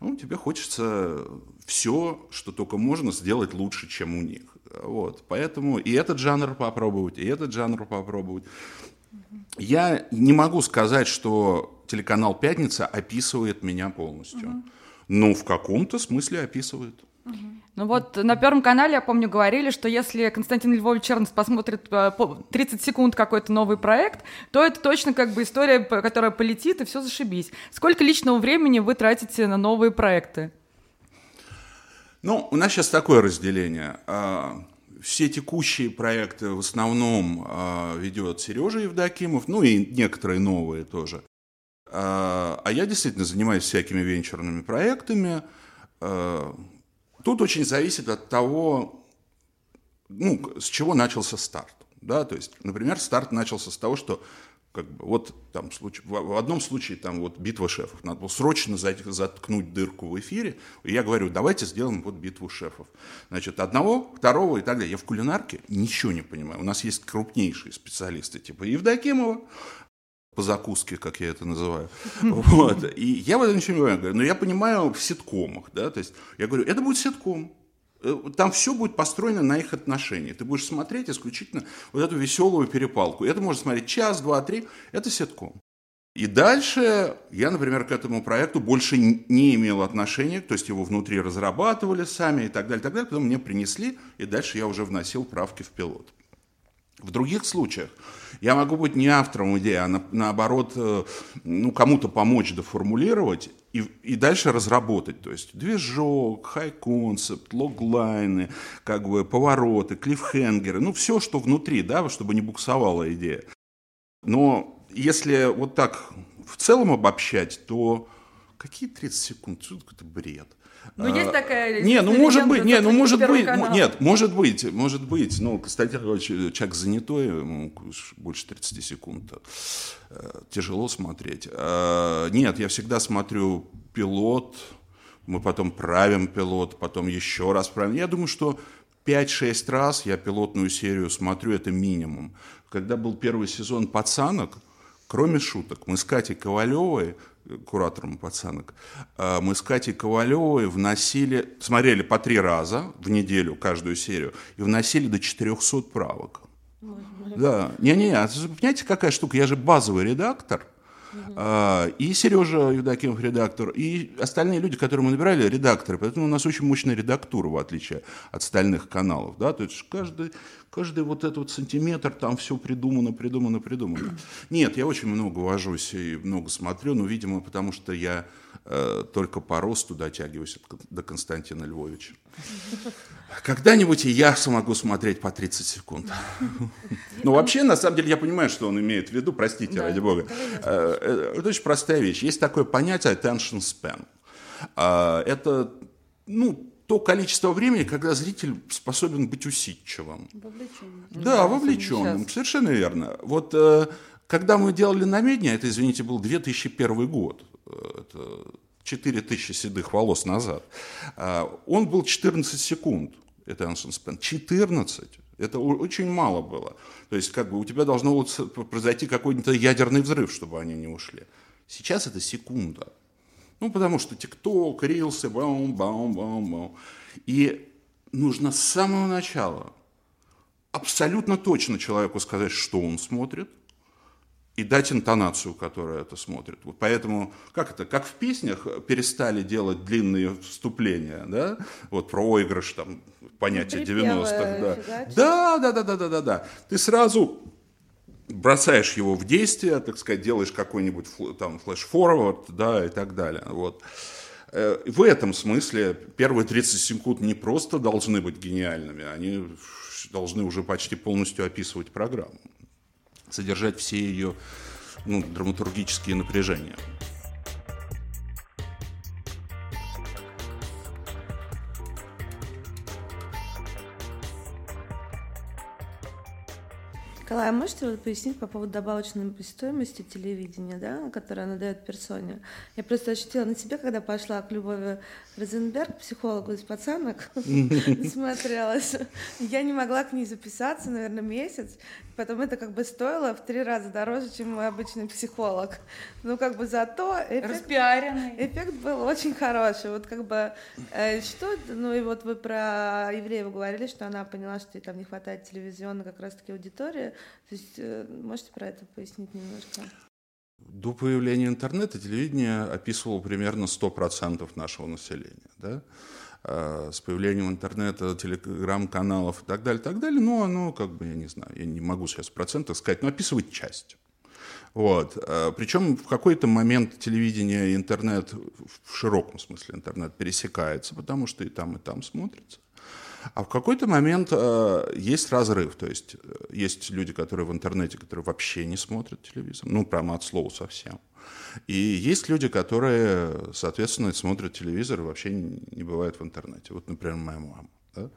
ну, тебе хочется все, что только можно, сделать лучше, чем у них. Вот, поэтому и этот жанр попробовать, и этот жанр попробовать. Я не могу сказать, что телеканал «Пятница» описывает меня полностью. Угу. Ну, в каком-то смысле описывает. Ну вот на Первом канале, я помню, говорили, что если Константин Львович Чернов посмотрит 30 э, секунд какой-то новый проект, то это точно как бы история, которая полетит, и все зашибись. Сколько личного времени вы тратите на новые проекты? Ну, у нас сейчас такое разделение. А, все текущие проекты в основном а, ведет Сережа Евдокимов, ну и некоторые новые тоже. А, а я действительно занимаюсь всякими венчурными проектами. Тут очень зависит от того, ну, с чего начался старт. Да? То есть, например, старт начался с того, что как бы, вот там случай, в одном случае там вот битва шефов, надо было срочно заткнуть дырку в эфире, и я говорю, давайте сделаем вот битву шефов. Значит, одного, второго и так далее. Я в кулинарке ничего не понимаю. У нас есть крупнейшие специалисты типа Евдокимова, по закуске, как я это называю. Вот. И я в этом ничего не понимаю. Но я понимаю в ситкомах, да, то есть я говорю, это будет ситком. Э, там все будет построено на их отношении. Ты будешь смотреть исключительно вот эту веселую перепалку. Это можно смотреть час, два, три. Это ситком. И дальше я, например, к этому проекту больше не имел отношения, то есть его внутри разрабатывали сами и так далее, и так далее. Потом мне принесли, и дальше я уже вносил правки в пилот. В других случаях я могу быть не автором идеи, а на, наоборот, э, ну, кому-то помочь доформулировать и, и дальше разработать. То есть движок, хай-концепт, логлайны, как бы повороты, клиффхенгеры, ну, все, что внутри, да, чтобы не буксовала идея. Но если вот так в целом обобщать, то какие 30 секунд? Что это бред? Ну, есть а, такая... Не, ну, может быть, не, ну, может быть, нет, может быть, может быть. Ну, кстати, человек занятой, ему больше 30 секунд. Э, тяжело смотреть. А, нет, я всегда смотрю пилот, мы потом правим пилот, потом еще раз правим. Я думаю, что 5-6 раз я пилотную серию смотрю, это минимум. Когда был первый сезон «Пацанок», кроме шуток, мы с Катей Ковалевой куратором пацанок, а, мы с Катей Ковалевой вносили, смотрели по три раза в неделю каждую серию и вносили до 400 правок. Да, не-не, а понимаете, какая штука, я же базовый редактор, Uh-huh. И Сережа Евдокимов редактор, и остальные люди, которые мы набирали, редакторы. Поэтому у нас очень мощная редактура, в отличие от остальных каналов. Да? То есть каждый, каждый вот этот вот сантиметр, там все придумано, придумано, придумано. Нет, я очень много вожусь и много смотрю, но, видимо, потому что я э, только по росту дотягиваюсь до Константина Львовича. Когда-нибудь и я смогу смотреть по 30 секунд. Ну, вообще, на самом деле, я понимаю, что он имеет в виду, простите, ради бога. Э, э, это очень простая вещь. Есть такое понятие attention span. А, это, ну, то количество времени, когда зритель способен быть усидчивым. Вовлеченным. Да, вовлеченным, совершенно верно. Вот э, когда мы делали намедни, это, извините, был 2001 год, это 4000 седых волос назад, он был 14 секунд attention span. 14. Это очень мало было. То есть как бы у тебя должно произойти какой-то ядерный взрыв, чтобы они не ушли. Сейчас это секунда. Ну, потому что ТикТок, рилсы, бам, бам, бам, бам. И нужно с самого начала абсолютно точно человеку сказать, что он смотрит, и дать интонацию, которая это смотрит. Вот поэтому, как это, как в песнях перестали делать длинные вступления, да, вот про проигрыш, там, понятие 90-х, да. да. Да, да, да, да, да, да, Ты сразу бросаешь его в действие, так сказать, делаешь какой-нибудь там флеш-форвард, да, и так далее. Вот. Э, в этом смысле первые 30 секунд не просто должны быть гениальными, они должны уже почти полностью описывать программу, содержать все ее ну, драматургические напряжения. Николай, а можете вот пояснить по поводу добавочной стоимости телевидения, да, которую она дает персоне? Я просто ощутила на себе, когда пошла к Любови Розенберг, психологу из пацанок, смотрелась. Я не могла к ней записаться, наверное, месяц. Потом это как бы стоило в три раза дороже, чем мой обычный психолог. Ну, как бы зато эффект, эффект был очень хороший. Вот как бы э, что, ну и вот вы про Евреева говорили, что она поняла, что ей там не хватает телевизионной как раз-таки аудитории. То есть э, можете про это пояснить немножко? До появления интернета телевидение описывало примерно 100% нашего населения. Да? А с появлением интернета, телеграм-каналов и так далее, так далее, ну, оно, как бы, я не знаю, я не могу сейчас в процентах сказать, но описывает часть. Вот. А Причем в какой-то момент телевидение и интернет, в широком смысле интернет, пересекается, потому что и там, и там смотрится. А в какой-то момент э, есть разрыв, то есть э, есть люди, которые в интернете, которые вообще не смотрят телевизор, ну, прямо от слова совсем. И есть люди, которые, соответственно, смотрят телевизор и вообще не бывают в интернете. Вот, например, моя мама. Да?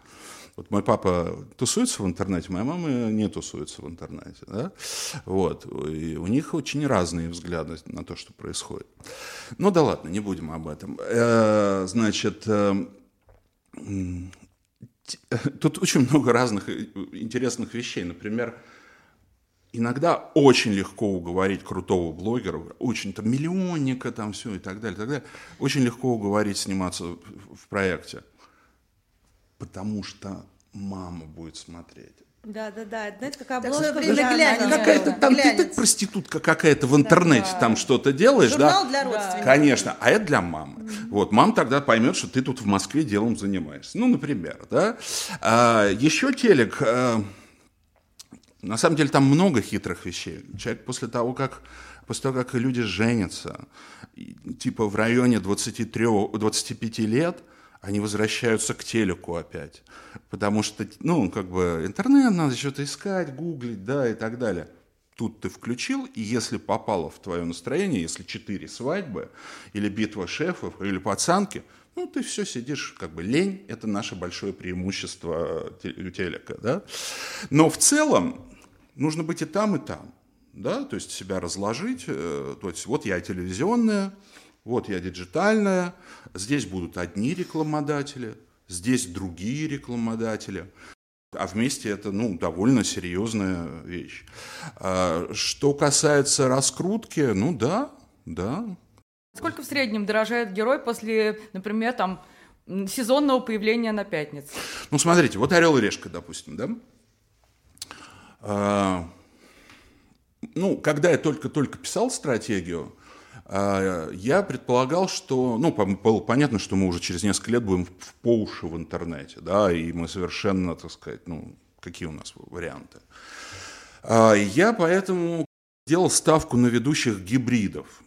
Вот мой папа тусуется в интернете, моя мама не тусуется в интернете. Да? Вот. И у них очень разные взгляды на то, что происходит. Ну да ладно, не будем об этом. Э, значит, тут очень много разных э, интересных вещей. Например, иногда очень легко уговорить крутого блогера, очень там миллионника, там все и так далее, и так далее. Очень легко уговорить сниматься в проекте, потому что мама будет смотреть. Да, да, да. Знаете, какая обложка какая-то там ты так проститутка какая-то в интернете да, там что-то делаешь, Журнал да? для родственников. Конечно, а это для мамы. Mm-hmm. Вот, мама тогда поймет, что ты тут в Москве делом занимаешься. Ну, например, да. А, еще телек. А, на самом деле там много хитрых вещей. Человек после того, как после того, как люди женятся, типа в районе 23-25 лет, они возвращаются к телеку опять. Потому что, ну, как бы интернет, надо что-то искать, гуглить, да, и так далее. Тут ты включил, и если попало в твое настроение, если четыре свадьбы, или битва шефов, или пацанки, ну, ты все сидишь, как бы лень – это наше большое преимущество телека, да. Но в целом нужно быть и там, и там, да, то есть себя разложить, э, то есть вот я телевизионная, вот я диджитальная, здесь будут одни рекламодатели, здесь другие рекламодатели. А вместе это ну, довольно серьезная вещь. А, что касается раскрутки, ну да, да. Сколько в среднем дорожает герой после, например, там, сезонного появления на пятницу? Ну, смотрите, вот «Орел и решка», допустим, да? А, ну, когда я только-только писал стратегию, а, я предполагал, что, ну, было понятно, что мы уже через несколько лет будем в по уши в интернете, да, и мы совершенно, так сказать, ну, какие у нас варианты. А, я поэтому делал ставку на ведущих гибридов.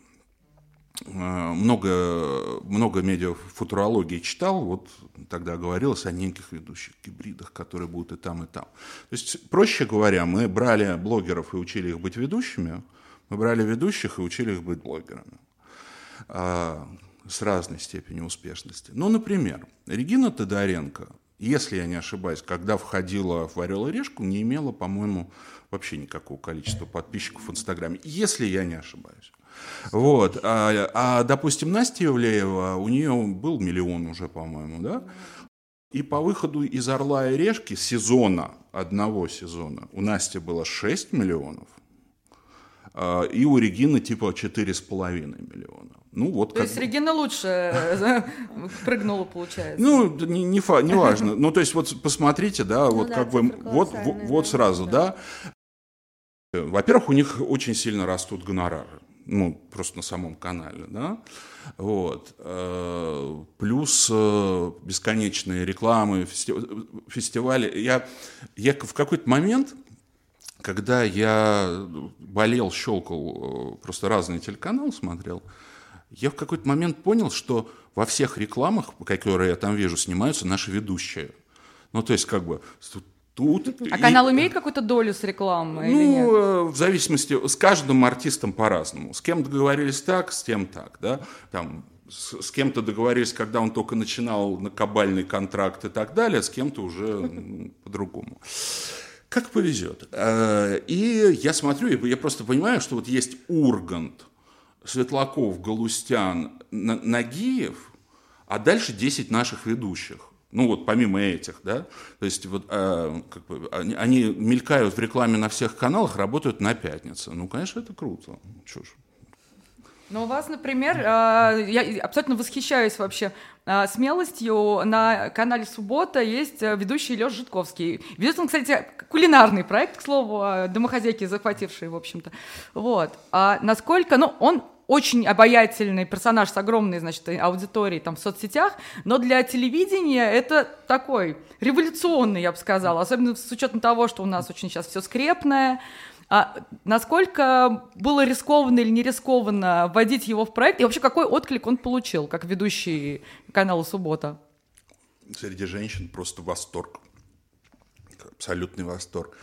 А, много, много медиа футурологии читал, вот тогда говорилось о неких ведущих гибридах, которые будут и там, и там. То есть, проще говоря, мы брали блогеров и учили их быть ведущими, мы брали ведущих и учили их быть блогерами а, с разной степенью успешности. Ну, например, Регина Тодоренко, если я не ошибаюсь, когда входила в «Орел и решку», не имела, по-моему, вообще никакого количества подписчиков в Инстаграме, если я не ошибаюсь. Вот. А, а, допустим, Настя Евлеева, у нее был миллион уже, по-моему, да? И по выходу из «Орла и решки» сезона, одного сезона, у Насти было 6 миллионов, а, и у Регины типа 4,5 миллиона. Ну, вот то есть бы. Регина лучше э, прыгнула, получается. Ну, не, не, фа, не важно. Ну, то есть, вот посмотрите, да, ну, вот да, как бы, вот, вот, вот сразу, да. да. Во-первых, у них очень сильно растут гонорары. Ну, просто на самом канале, да. Вот. Э, плюс э, бесконечные рекламы, фестивали. Я, я в какой-то момент когда я болел, щелкал, э, просто разные телеканалы смотрел, я в какой-то момент понял, что во всех рекламах, которые я там вижу, снимаются наши ведущие. Ну, то есть, как бы, тут... А и... канал имеет какую-то долю с рекламой ну, или нет? Э, в зависимости, с каждым артистом по-разному. С кем договорились так, с тем так, да. Там, с, с кем-то договорились, когда он только начинал на кабальный контракт и так далее, с кем-то уже по-другому. Как повезет. Э, и я смотрю, я просто понимаю, что вот есть Ургант, Светлаков, Галустян, Нагиев, а дальше 10 наших ведущих. Ну вот помимо этих, да, то есть вот э, как бы, они, они мелькают в рекламе на всех каналах, работают на пятнице. Ну, конечно, это круто. Ж. Ну, у вас, например, э, я абсолютно восхищаюсь вообще э, смелостью. На канале «Суббота» есть э, ведущий Леша Житковский. Ведет он, кстати, кулинарный проект, к слову, домохозяйки, захватившие, в общем-то. Вот. А насколько, ну, он очень обаятельный персонаж с огромной, значит, аудиторией там в соцсетях, но для телевидения это такой революционный, я бы сказала, особенно с учетом того, что у нас очень сейчас все скрепное. А насколько было рискованно или не рискованно вводить его в проект, и вообще какой отклик он получил, как ведущий канала «Суббота»? Среди женщин просто восторг. Абсолютный восторг.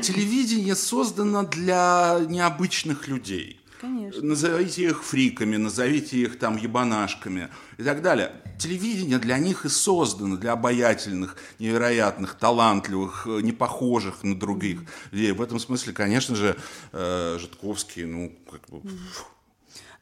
Телевидение создано для необычных людей. Конечно. Назовите их фриками, назовите их там ебанашками и так далее. Телевидение для них и создано, для обаятельных, невероятных, талантливых, э, не похожих на других людей. В этом смысле, конечно же, э, Житковский, ну, как бы...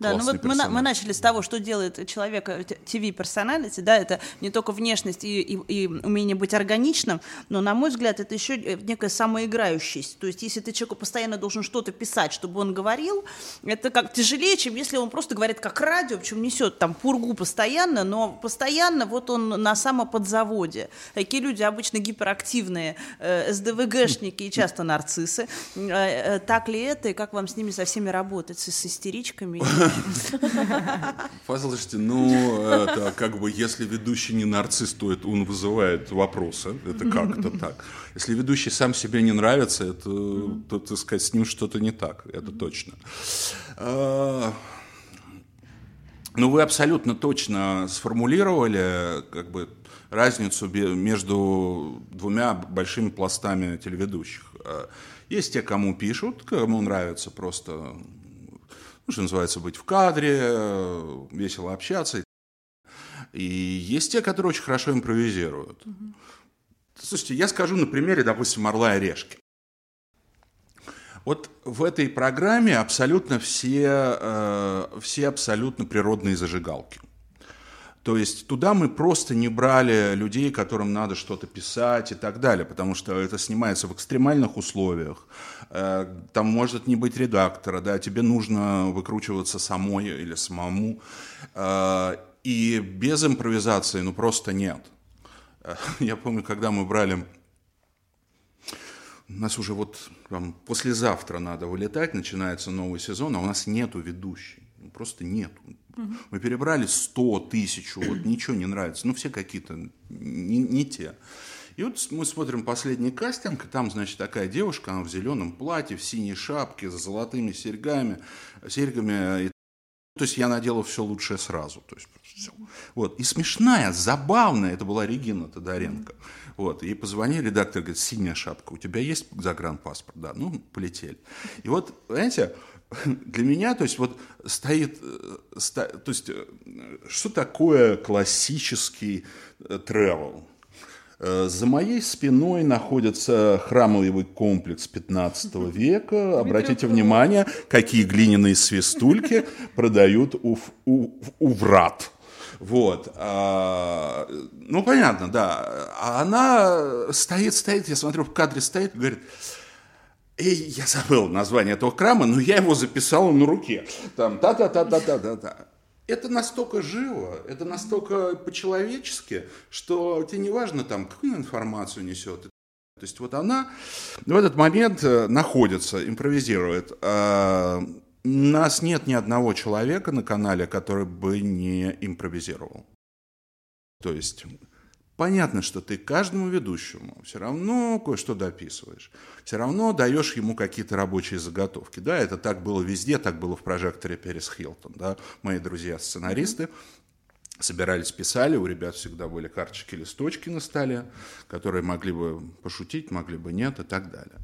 Да, ну вот мы, мы начали с того, что делает человек TV-персоналити, да, это не только внешность и, и, и умение быть органичным, но, на мой взгляд, это еще э, некая самоиграющесть. То есть, если ты человеку постоянно должен что-то писать, чтобы он говорил, это как тяжелее, чем если он просто говорит как радио, причем несет там пургу постоянно, но постоянно вот он на самоподзаводе. Такие люди обычно гиперактивные, э, СДВГшники и часто нарциссы. Э, э, так ли это, и как вам с ними со всеми работать, с истеричками? Послушайте, ну, это как бы, если ведущий не нарцисс, то это он вызывает вопросы. Это как-то так. Если ведущий сам себе не нравится, это, то, так сказать, с ним что-то не так. Это точно. А, ну, вы абсолютно точно сформулировали, как бы, разницу между двумя большими пластами телеведущих. А, есть те, кому пишут, кому нравится просто ну, что называется, быть в кадре, э, весело общаться. И есть те, которые очень хорошо импровизируют. Угу. Слушайте, я скажу на примере, допустим, «Орла и решки». Вот в этой программе абсолютно все, э, все абсолютно природные зажигалки. То есть туда мы просто не брали людей, которым надо что-то писать и так далее, потому что это снимается в экстремальных условиях. Э, там может не быть редактора, да, тебе нужно выкручиваться самой или самому. Э, и без импровизации, ну, просто нет. Э, я помню, когда мы брали у нас уже вот там, послезавтра надо вылетать, начинается новый сезон, а у нас нету ведущей. Ну, просто нету. Мы перебрали 100 тысяч, вот ничего не нравится. Ну, все какие-то не, не те. И вот мы смотрим последний кастинг, там, значит, такая девушка, она в зеленом платье, в синей шапке, с золотыми серьгами, серьгами. И, то есть я надела все лучшее сразу. То есть, все. Вот. И смешная, забавная, это была Регина Тодоренко. Вот, ей позвонили, редактор говорит, синяя шапка, у тебя есть загранпаспорт? Да, ну, полетели. И вот, знаете, для меня, то есть вот стоит, э, ста, то есть э, что такое классический travel? Э, за моей спиной находится храмовый комплекс 15 века. Обратите внимание, какие глиняные свистульки продают у, у, у врат. Вот. А, ну, понятно, да. А она стоит, стоит, я смотрю, в кадре стоит, говорит, и я забыл название этого храма, но я его записал на руке. Там та-та-та-та-та-та-та. Это настолько живо, это настолько по-человечески, что тебе не важно там, какую информацию несет. То есть вот она в этот момент э, находится, импровизирует. А у нас нет ни одного человека на канале, который бы не импровизировал. То есть понятно, что ты каждому ведущему все равно кое-что дописываешь. Все равно даешь ему какие-то рабочие заготовки. Да, это так было везде, так было в прожекторе Перес Хилтон. Да? Мои друзья-сценаристы собирались, писали, у ребят всегда были карточки, листочки на столе, которые могли бы пошутить, могли бы нет и так далее.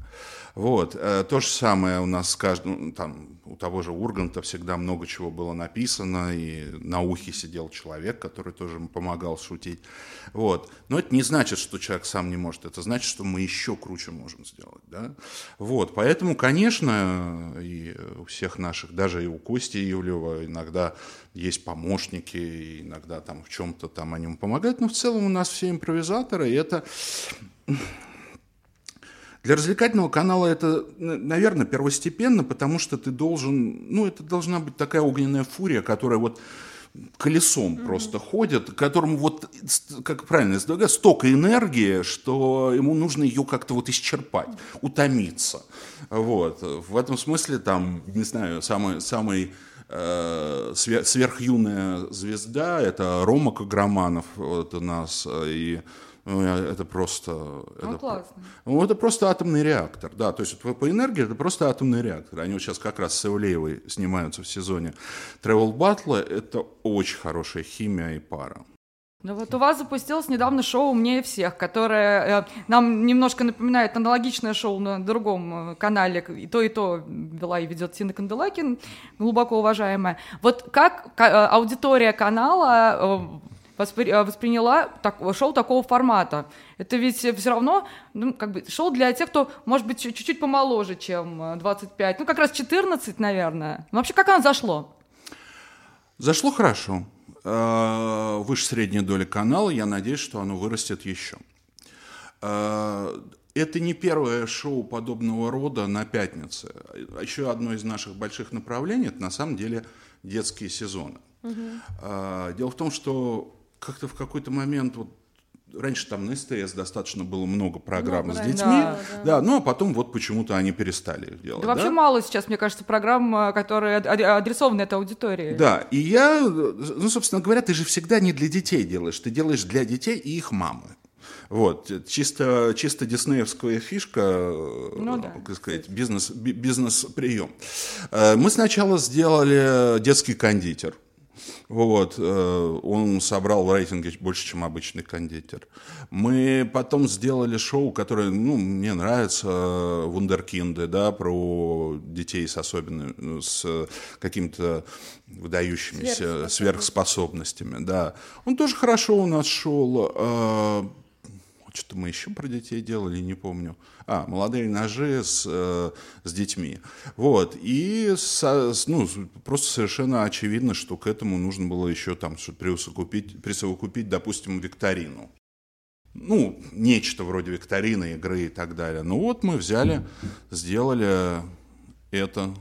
Вот. Э, то же самое у нас с каждым, там, у того же Урганта всегда много чего было написано, и на ухе сидел человек, который тоже помогал шутить. Вот. Но это не значит, что человек сам не может, это значит, что мы еще круче можем сделать. Да? Вот. Поэтому, конечно, и у всех наших, даже и у Кости Ивлева иногда есть помощники, иногда там в чем-то там они ему помогают, но в целом у нас все импровизаторы, и это для развлекательного канала это, наверное, первостепенно, потому что ты должен, ну, это должна быть такая огненная фурия, которая вот колесом mm-hmm. просто ходит, которому вот, как правильно излагаю, столько энергии, что ему нужно ее как-то вот исчерпать, утомиться. Вот. В этом смысле там, не знаю, самый, самый э, сверхюная звезда, это Рома Каграманов вот у нас, и ну, это просто... Ну, это, классно. Ну, это просто атомный реактор, да. То есть по, по энергии это просто атомный реактор. Они вот сейчас как раз с Ивлеевой снимаются в сезоне Travel Battle. Это очень хорошая химия и пара. Ну вот у вас запустилось недавно шоу «Умнее всех», которое э, нам немножко напоминает аналогичное шоу на другом э, канале. И то, и то вела и ведет Тина Канделакин, глубоко уважаемая. Вот как э, аудитория канала э, воспри, э, восприняла так, шоу такого формата. Это ведь все равно ну, как бы шоу для тех, кто, может быть, чуть-чуть помоложе, чем 25. Э, ну, как раз 14, наверное. Но вообще, как оно зашло? Зашло хорошо. Э, выше средней доли канала. Я надеюсь, что оно вырастет еще. Это не первое шоу подобного рода на пятнице. Еще одно из наших больших направлений – это на самом деле детские сезоны. Угу. Дело в том, что как-то в какой-то момент вот Раньше там на СТС достаточно было много программ много, с детьми, да, да. да, ну а потом вот почему-то они перестали их делать. Да, вообще мало сейчас, мне кажется, программ, э, которые адресованы этой аудитории. Да, и я, ну, собственно говоря, ты же всегда не для детей делаешь, ты делаешь для детей и их мамы. Вот, чисто, чисто диснеевская фишка, ну, да. как сказать, бизнес, бизнес-прием. Э, мы сначала сделали детский кондитер – вот, э, он собрал в рейтинге больше, чем обычный кондитер. Мы потом сделали шоу, которое, ну, мне нравится, э, Вундеркинды, да, про детей с особенными, с какими-то выдающимися сверхспособностями, да. Он тоже хорошо у нас шел. Что-то мы еще про детей делали, не помню. А, молодые ножи с, э, с детьми. Вот. И со, ну, просто совершенно очевидно, что к этому нужно было еще там что-то присовокупить, присовокупить, допустим, викторину. Ну, нечто вроде викторины, игры и так далее. Ну вот мы взяли, сделали это,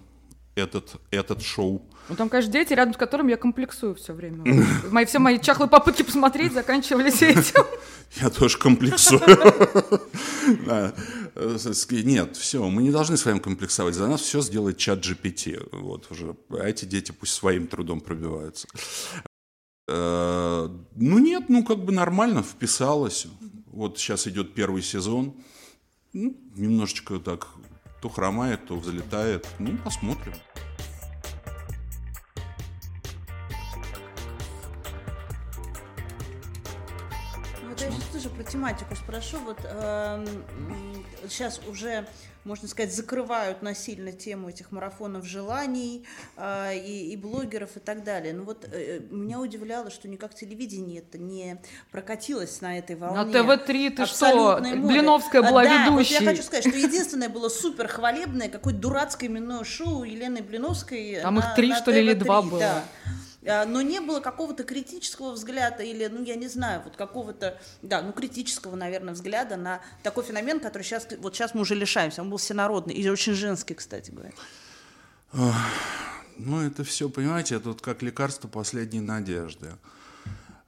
этот, этот шоу. Ну, там, конечно, дети, рядом с которыми я комплексую все время. Мои, все мои чахлые попытки посмотреть заканчивались этим. Я тоже комплексую. Нет, все, мы не должны с вами комплексовать. За нас все сделает чат GPT. Вот уже. А эти дети пусть своим трудом пробиваются. Э, ну нет, ну как бы нормально вписалось. Вот сейчас идет первый сезон. Ну, немножечко так то хромает, то взлетает. Ну, посмотрим. Тоже про тематику спрошу. Вот э, сейчас уже, можно сказать, закрывают насильно тему этих марафонов желаний э, и, и блогеров и так далее. Ну вот э, меня удивляло, что никак телевидение это не прокатилось на этой волне. На ТВ-3 ты что? Моды. Блиновская была а, ведущей. Вот я хочу сказать, что единственное было супер хвалебное, какое-то дурацкое именное шоу Елены Блиновской. Там на, их три, что ли, или два было. Да. А, но не было какого-то критического взгляда или, ну, я не знаю, вот какого-то, да, ну, критического, наверное, взгляда на такой феномен, который сейчас, вот сейчас мы уже лишаемся. Он был всенародный и очень женский, кстати говоря. Ну, это все, понимаете, это вот как лекарство последней надежды.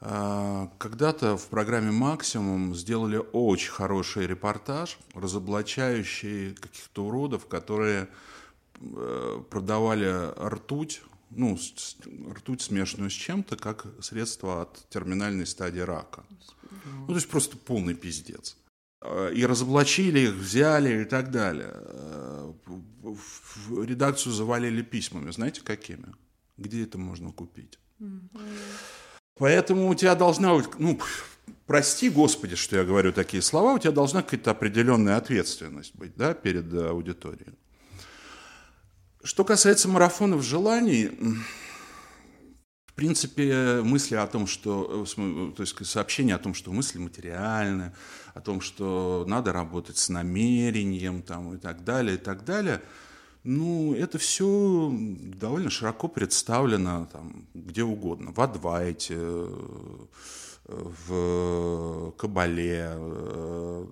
А, когда-то в программе «Максимум» сделали очень хороший репортаж, разоблачающий каких-то уродов, которые э, продавали ртуть Ну, ртуть смешанную с чем-то, как средство от терминальной стадии рака. Ну, то есть просто полный пиздец. Э, и разоблачили их, взяли и так далее. Э, в редакцию завалили письмами. Знаете, какими? Где это можно купить? Поэтому у тебя должна быть, ну, прости, Господи, что я говорю такие слова, у тебя должна какая-то определенная ответственность быть, да, перед аудиторией. Что касается марафонов желаний, принципе, мысли о том, что, э, то есть сообщение о том, что мысли материальны, о том, что надо работать с намерением там, и так далее, и так далее, ну, это все довольно широко представлено там, где угодно. В Адвайте, в Кабале, э,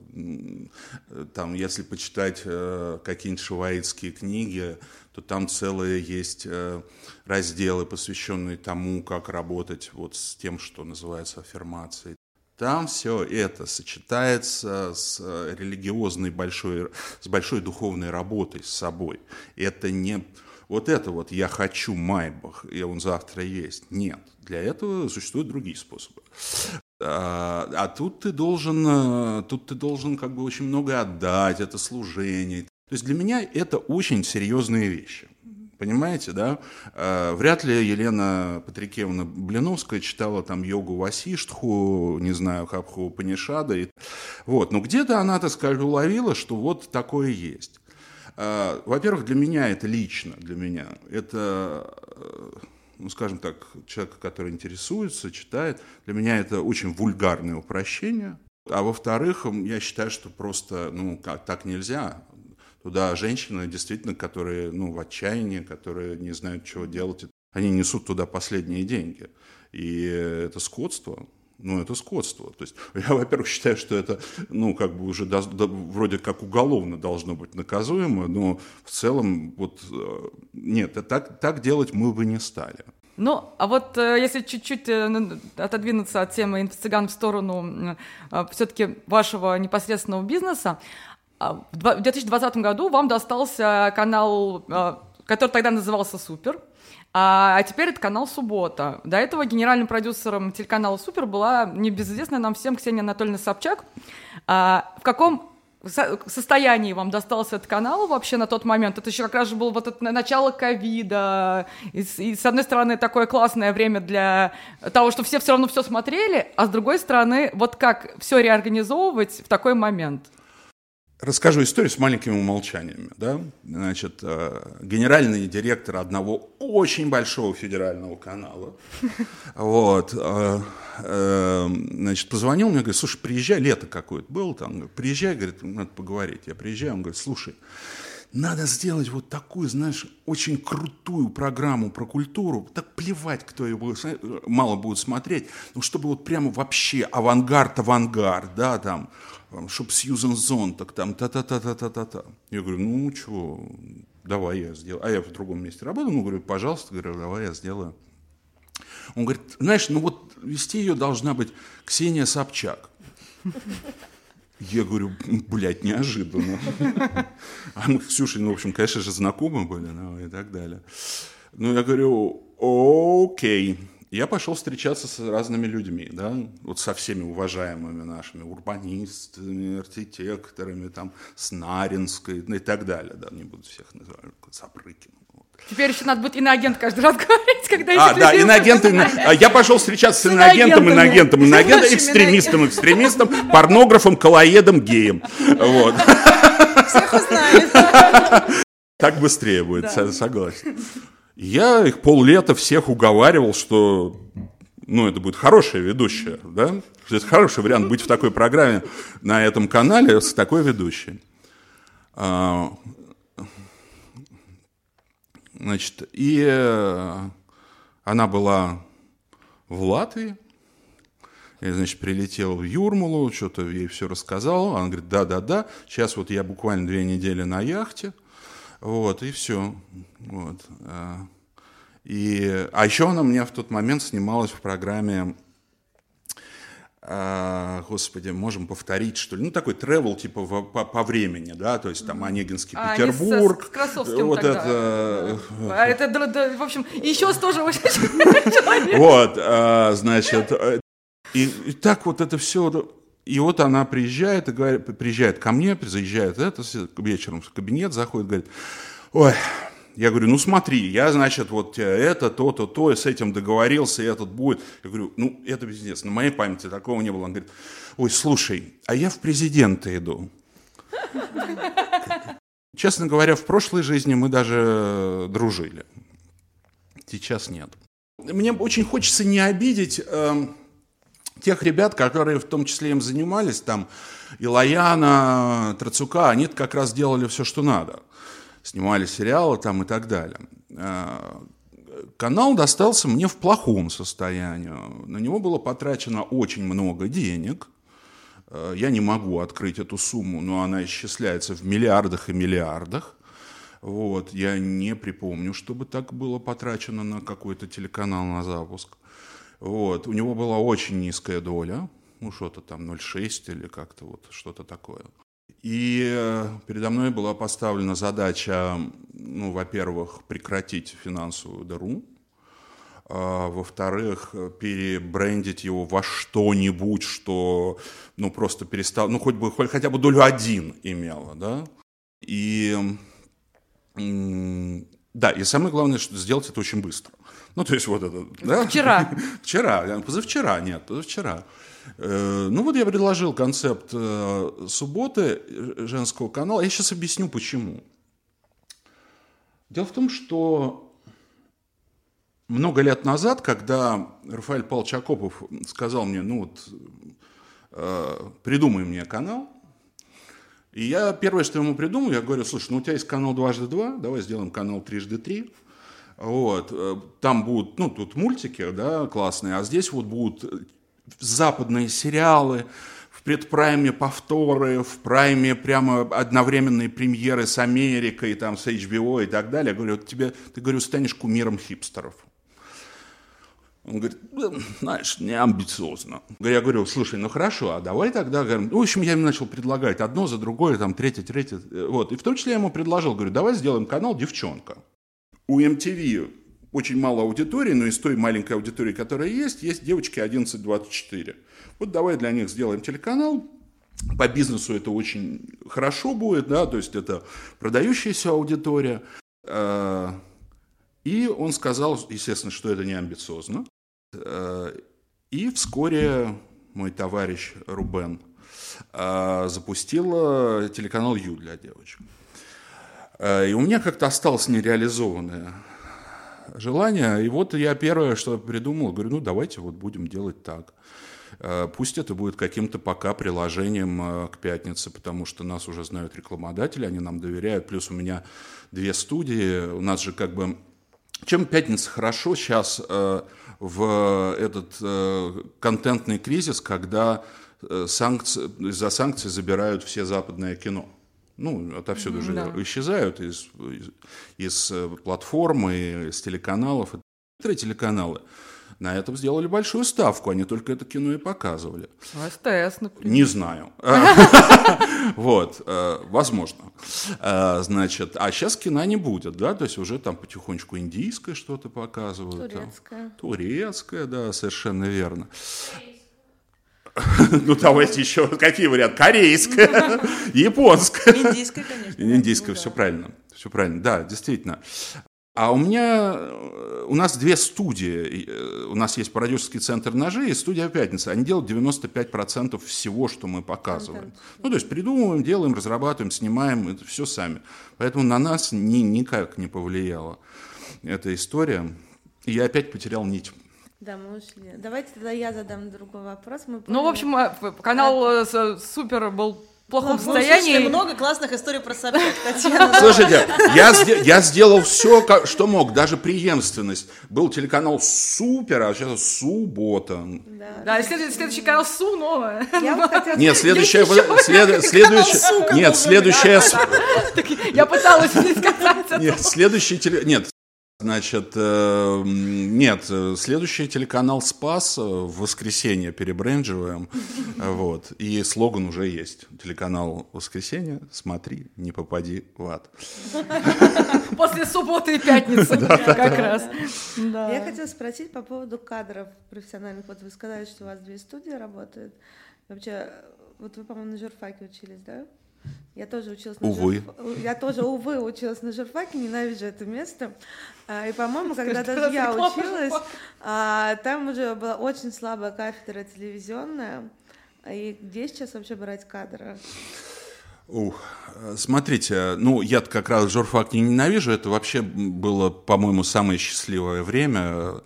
там, если почитать э, какие-нибудь шиваитские книги, то там целые есть э, разделы, посвященные тому, как работать вот с тем, что называется аффирмацией. Там все это сочетается с религиозной большой, с большой духовной работой с собой. Это не вот это вот «я хочу Майбах», и он завтра есть. Нет. Для этого существуют другие способы. А, а тут ты должен, э, тут ты должен как бы очень много отдать, это служение. То есть для меня это очень серьезные вещи. Понимаете, да? А, вряд ли Елена Патрикевна Блиновская читала там йогу Васиштху, не знаю, Хабху Панишада. Вот. Но где-то она, так сказать, уловила, что вот такое есть. А, во-первых, для меня это лично, для меня. Это э, ну, скажем так, человека, который интересуется, читает, для меня это очень вульгарное упрощение. А во-вторых, я считаю, что просто, ну, как, так нельзя. Туда женщины, действительно, которые, ну, в отчаянии, которые не знают, чего делать, они несут туда последние деньги. И это скотство, ну, это скотство. То есть я, во-первых, считаю, что это, ну, как бы уже до, до, вроде как уголовно должно быть наказуемо, но в целом вот э, нет, так, так делать мы бы не стали. Ну, а вот э, если чуть-чуть э, ну, отодвинуться от темы инфо-цыган в сторону все-таки вашего непосредственного бизнеса, в 2020 году вам достался канал, который тогда назывался «Супер», а, а теперь это канал «Суббота». До этого генеральным продюсером телеканала «Супер» была небезызвестная нам всем Ксения Анатольевна Собчак. А, в каком состоянии вам достался этот канал вообще на тот момент? Это еще как раз же было вот это начало ковида, и, и с одной стороны такое классное время для того, что все все равно все смотрели, а с другой стороны, вот как все реорганизовывать в такой момент? Расскажу историю с маленькими умолчаниями. Да? Значит, э, генеральный директор одного очень большого федерального канала вот, э, э, значит, позвонил мне, говорит, слушай, приезжай, лето какое-то было там, приезжай, говорит, надо поговорить. Я приезжаю, он говорит, слушай, надо сделать вот такую, знаешь, очень крутую программу про культуру. Так плевать, кто ее будет, мало будет смотреть, но чтобы вот прямо вообще авангард-авангард, да, там, чтобы Сьюзен Зонтак, там, та-та-та-та-та-та-та. Я говорю, ну, чего, давай я сделаю. А я в другом месте работаю, ну, говорю, пожалуйста, говорю, давай я сделаю. Он говорит, знаешь, ну вот вести ее должна быть Ксения Собчак. Я говорю, блядь, неожиданно. А мы с Ксюшей, ну, в общем, конечно же, знакомы были, ну, и так далее. Ну, я говорю, окей. Я пошел встречаться с разными людьми, да, вот со всеми уважаемыми нашими урбанистами, архитекторами, там, с Наринской и так далее, да, не буду всех называть, Сапрыкин. Теперь еще надо будет иноагент каждый раз говорить, когда А, да, иноагент, ино... я пошел встречаться с иноагентом, иноагентом, иноагентом, экстремистом, экстремистом, порнографом, колоедом, геем. Вот. Всех узнали. Так быстрее будет, согласен. Я их поллета всех уговаривал, что ну, это будет хорошая ведущая, да? Это хороший вариант быть в такой программе на этом канале с такой ведущей. А, значит, и она была в Латвии, я, значит, прилетел в Юрмалу, что-то ей все рассказал. Она говорит, да-да-да, сейчас вот я буквально две недели на яхте, вот, и все. Вот. А, и, а еще она у меня в тот момент снималась в программе а, господи, можем повторить, что ли, ну, такой тревел, типа, в, по, по времени, да, то есть там Онегинский А, Петербург. С, с Красовским вот тогда. это... А это, да, да, в общем, еще тоже очень человек. Вот, а, значит, э, и, и так вот это все, и вот она приезжает и говорит, приезжает ко мне, заезжает это, вечером в кабинет, заходит, говорит, ой, я говорю, ну смотри, я, значит, вот это, то-то, то, и с этим договорился, и этот будет. Я говорю, ну это пиздец, на моей памяти такого не было. Он говорит, ой, слушай, а я в президенты иду. Честно говоря, в прошлой жизни мы даже дружили. Сейчас нет. Мне очень хочется не обидеть эм, тех ребят, которые в том числе им занимались, там, Илаяна, Трацука, они как раз делали все, что надо. Снимали сериалы там и так далее. Э, Канал достался мне в плохом состоянии. На него было потрачено очень много денег. Э, Я не могу открыть эту сумму, но она исчисляется в миллиардах и миллиардах. Вот, я не припомню, чтобы так было потрачено на какой-то телеканал на запуск. Вот, у него была очень низкая доля, ну что-то там 0,6 или как-то вот что-то такое. И э, передо мной была поставлена задача, ну, во-первых, прекратить финансовую дыру, а, во-вторых, перебрендить его во что-нибудь, что, ну, просто перестал, ну, хоть бы, хоть, хотя бы долю один имело, да. И, да, и самое главное, что сделать это очень быстро. Ну, то есть вот это, да? Вчера. Вчера, позавчера, нет, позавчера. Э, Ну вот я предложил концепт э, субботы э, женского канала. Я сейчас объясню, почему. Дело в том, что много лет назад, когда Рафаэль Павлович Акопов сказал мне, ну вот, э, придумай мне канал, и я первое, что ему придумал, я говорю, слушай, ну у тебя есть канал дважды два, давай сделаем канал трижды три. Вот, э, там будут, ну, тут мультики, да, классные, а здесь вот будут э, западные сериалы, в предпрайме повторы, в прайме прямо одновременные премьеры с Америкой, там, с HBO и так далее. Я говорю, вот тебе, ты, говорю, станешь кумиром хипстеров. Он говорит, «Ну, знаешь, не амбициозно. Я говорю, слушай, ну хорошо, а давай тогда, ну, в общем, я ему начал предлагать одно за другое, там, третье, третье, э, вот. И в том числе я ему предложил, говорю, давай сделаем канал «Девчонка». У MTV очень мало аудитории, но из той маленькой аудитории, которая есть, есть девочки 11-24. Вот давай для них сделаем телеканал, по бизнесу это очень хорошо будет, да, то есть это продающаяся аудитория. Э, И он сказал, естественно, что это не амбициозно. Э, И вскоре мой товарищ Рубен э, запустил телеканал Ю для девочек. Э, И у меня как-то осталось нереализованное желание. И вот я первое, что придумал, говорю, ну давайте вот будем делать так. Э, Пусть это будет каким-то пока приложением э, к пятнице, потому что нас уже знают рекламодатели, они нам доверяют. Плюс у меня две студии, у нас же как бы... Чем пятница хорошо сейчас в этот контентный кризис, когда санкции, из-за санкций забирают все западное кино. Ну, отовсюду же да. исчезают из, из, из э, платформ и из телеканалов. Некоторые телеканалы на этом сделали большую ставку, они только это кино и показывали. СТС, например. Не знаю. Вот, э, возможно. Э, Значит, а сейчас кино не будет, да, то есть уже там потихонечку индийское что-то показывают. там. Турецкая. Турецкая, да, совершенно верно. Ну, давайте еще, какие варианты? Корейская, японская. Индийская, конечно. Индийская, Ну все правильно, все правильно, да, действительно. А у меня, э, у нас две студии. Э, У нас есть продюсерский центр «Ножи» и студия «Пятница». Они делают 95% всего, что мы показываем. Ну, то есть придумываем, делаем, разрабатываем, снимаем, это все сами. Поэтому на нас ни, никак не повлияла эта история. И я опять потерял нить. Да, мы ушли. Давайте тогда я задам другой вопрос. Мы Ну, в общем, э, канал э, с- супер был в плохом Ну, состоянии. много классных историй про Собчак, Татьяна. Слушайте, я, я сделал все, что мог, даже преемственность. Был телеканал «Супер», а сейчас «Суббота». Да. Да, следующий, следующий канал Су новое. Я бы хотела... Нет, следующая... след- следующая- Нет, следующая... с- Я пыталась не сказать. Нет, следующий теле... Нет, Значит, э, нет, следующий телеканал «Спас» в воскресенье перебрендживаем, вот, и слоган уже есть. Телеканал «Воскресенье», смотри, не попади в ад. После субботы и пятницы как раз. Я хотела спросить по поводу кадров профессиональных. Вот вы сказали, что у вас две студии работают. Вообще, вот вы, по-моему, на журфаке учились, да? Я тоже училась на увы. Журф... Я тоже, увы, училась на журфаке, ненавижу это место. А, и, по-моему, когда даже я училась, а, там уже была очень слабая кафедра телевизионная. И где сейчас вообще брать кадры? Ух, смотрите, ну я как раз журфак не ненавижу, это вообще было, по-моему, самое счастливое время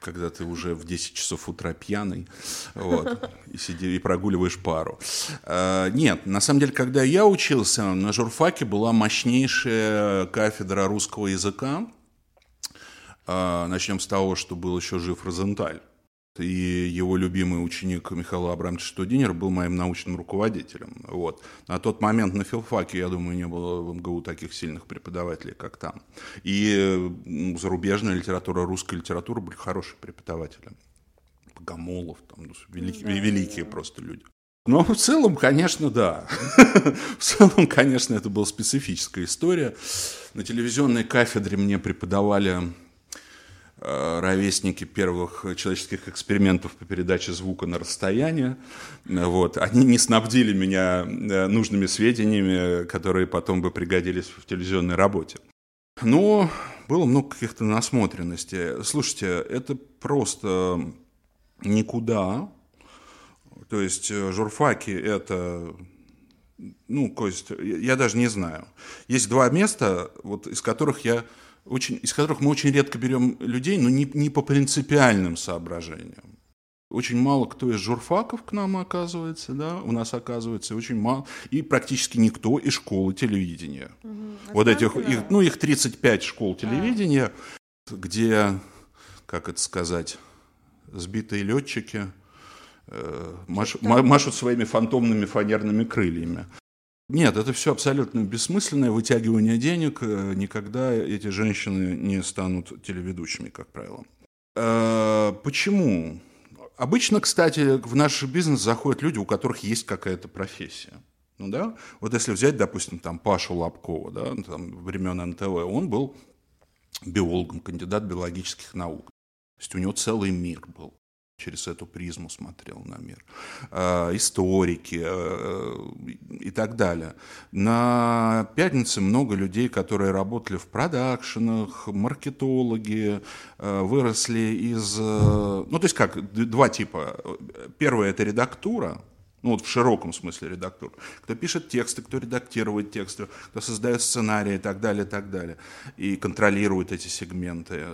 когда ты уже в 10 часов утра пьяный, вот, и, сиди, и прогуливаешь пару. А, нет, на самом деле, когда я учился, на журфаке была мощнейшая кафедра русского языка. А, начнем с того, что был еще жив Розенталь и его любимый ученик Михаил Абрамович Штудинер был моим научным руководителем. Вот. На тот момент на филфаке, я думаю, не было в МГУ таких сильных преподавателей, как там. И зарубежная литература, русская литература были хорошие преподаватели. Богомолов, там, ну, великие, да, великие да. просто люди. Но в целом, конечно, да. в целом, конечно, это была специфическая история. На телевизионной кафедре мне преподавали ровесники первых человеческих экспериментов по передаче звука на расстояние. Вот. Они не снабдили меня э, нужными сведениями, которые потом бы пригодились в телевизионной работе. Но было много каких-то насмотренностей. Слушайте, это просто никуда. То есть э, журфаки – это ну, то есть, я даже не знаю. Есть два места, вот, из которых я очень, из которых мы очень редко берем людей, но не, не по принципиальным соображениям. Очень мало кто из журфаков к нам оказывается, да, у нас оказывается очень мало, и практически никто из школы телевидения. Угу. вот этих, их, ну, их 35 школ телевидения, а. где, как это сказать, сбитые летчики э, маш, машут своими фантомными фанерными крыльями. Нет, это все абсолютно бессмысленное вытягивание денег. Э, никогда эти женщины не станут телеведущими, как правило. Э, почему? Обычно, кстати, в наш бизнес заходят люди, у которых есть какая-то профессия. Ну да, вот если взять, допустим, там Пашу Лобкова, да, там времен НТВ, он был биологом, кандидат биологических наук. То есть у него целый мир был через эту призму смотрел на мир, э, историки э, и так далее. На пятнице много людей, которые работали в продакшенах, маркетологи, э, выросли из... Ну, то есть как, два типа. Первое – это редактура, ну вот в широком смысле редактор, кто пишет тексты, кто редактирует тексты, кто создает сценарии и так далее, и так далее, и контролирует эти сегменты.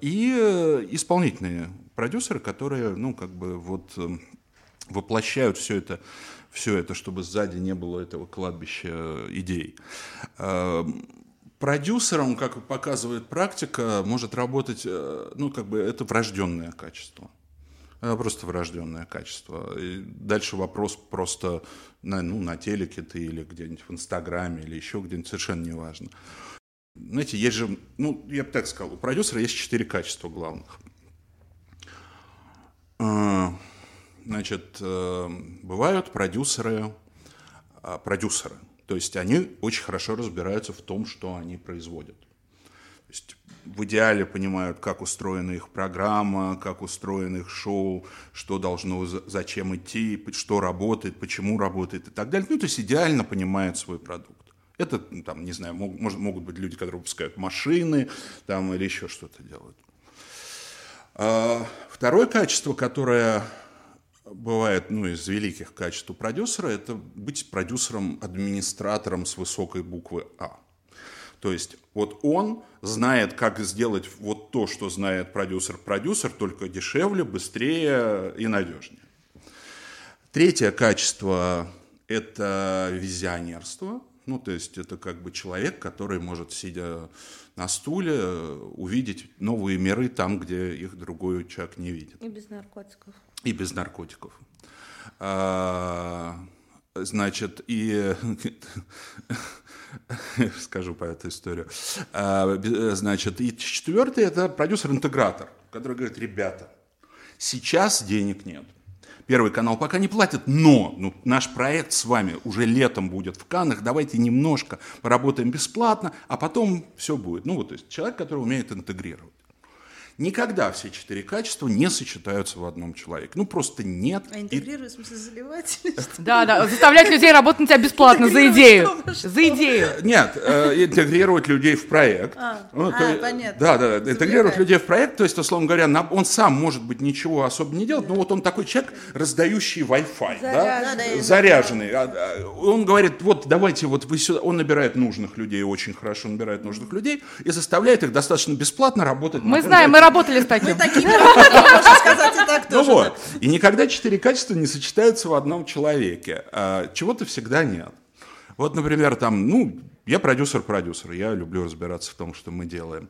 И исполнительные продюсеры, которые, ну, как бы вот эм, воплощают все это, все это, чтобы сзади не было этого кладбища идей. Эм, продюсером, как показывает практика, может работать, э, ну, как бы это врожденное качество. Это просто врожденное качество. И дальше вопрос просто на, ну, на телеке ты или где-нибудь в Инстаграме или еще где-нибудь, совершенно неважно. Знаете, есть же, ну, я бы так сказал, у продюсера есть четыре качества главных. А, значит, э, бывают продюсеры, а, продюсеры, то есть они очень хорошо разбираются в том, что они производят. То есть в идеале понимают, как устроена их программа, как устроено их шоу, что должно, зачем идти, что работает, почему работает и так далее. Ну, то есть идеально понимают свой продукт. Это, там, не знаю, может, могут быть люди, которые выпускают машины там, или еще что-то делают. А, второе качество, которое бывает ну, из великих качеств у продюсера, это быть продюсером-администратором с высокой буквы А. То есть вот он знает, как сделать вот то, что знает продюсер-продюсер, только дешевле, быстрее и надежнее. Третье качество – это визионерство. Ну, то есть это как бы человек, который может, сидя на стуле, увидеть новые миры там, где их другой человек не видит. И без наркотиков. И без наркотиков. А, Значит, и скажу по эту историю. А, значит, и четвертый – это продюсер-интегратор, который говорит, ребята, сейчас денег нет. Первый канал пока не платит, но ну, наш проект с вами уже летом будет в Каннах, давайте немножко поработаем бесплатно, а потом все будет. Ну вот, то есть человек, который умеет интегрировать. Никогда все четыре качества не сочетаются в одном человеке. Ну, просто нет. А интегрировать, в смысле, заливать? Да, да, заставлять людей работать на тебя бесплатно за идею. За идею. Нет, э, интегрировать людей в проект. А, ну, а понятно. Да, да, интегрировать людей в проект, то есть, условно говоря, он сам, может быть, ничего особо не делает, но вот он такой человек, раздающий Wi-Fi, да, заряженный. А, он говорит, вот давайте, вот вы сюда, он набирает нужных людей, очень хорошо набирает нужных людей и заставляет их достаточно бесплатно работать. Мы знаем, мы работали с таким. Мы такими можно сказать, и так ну тоже. Ну вот. И никогда четыре качества не сочетаются в одном человеке. А, чего-то всегда нет. Вот, например, там, ну, я продюсер-продюсер, я люблю разбираться в том, что мы делаем.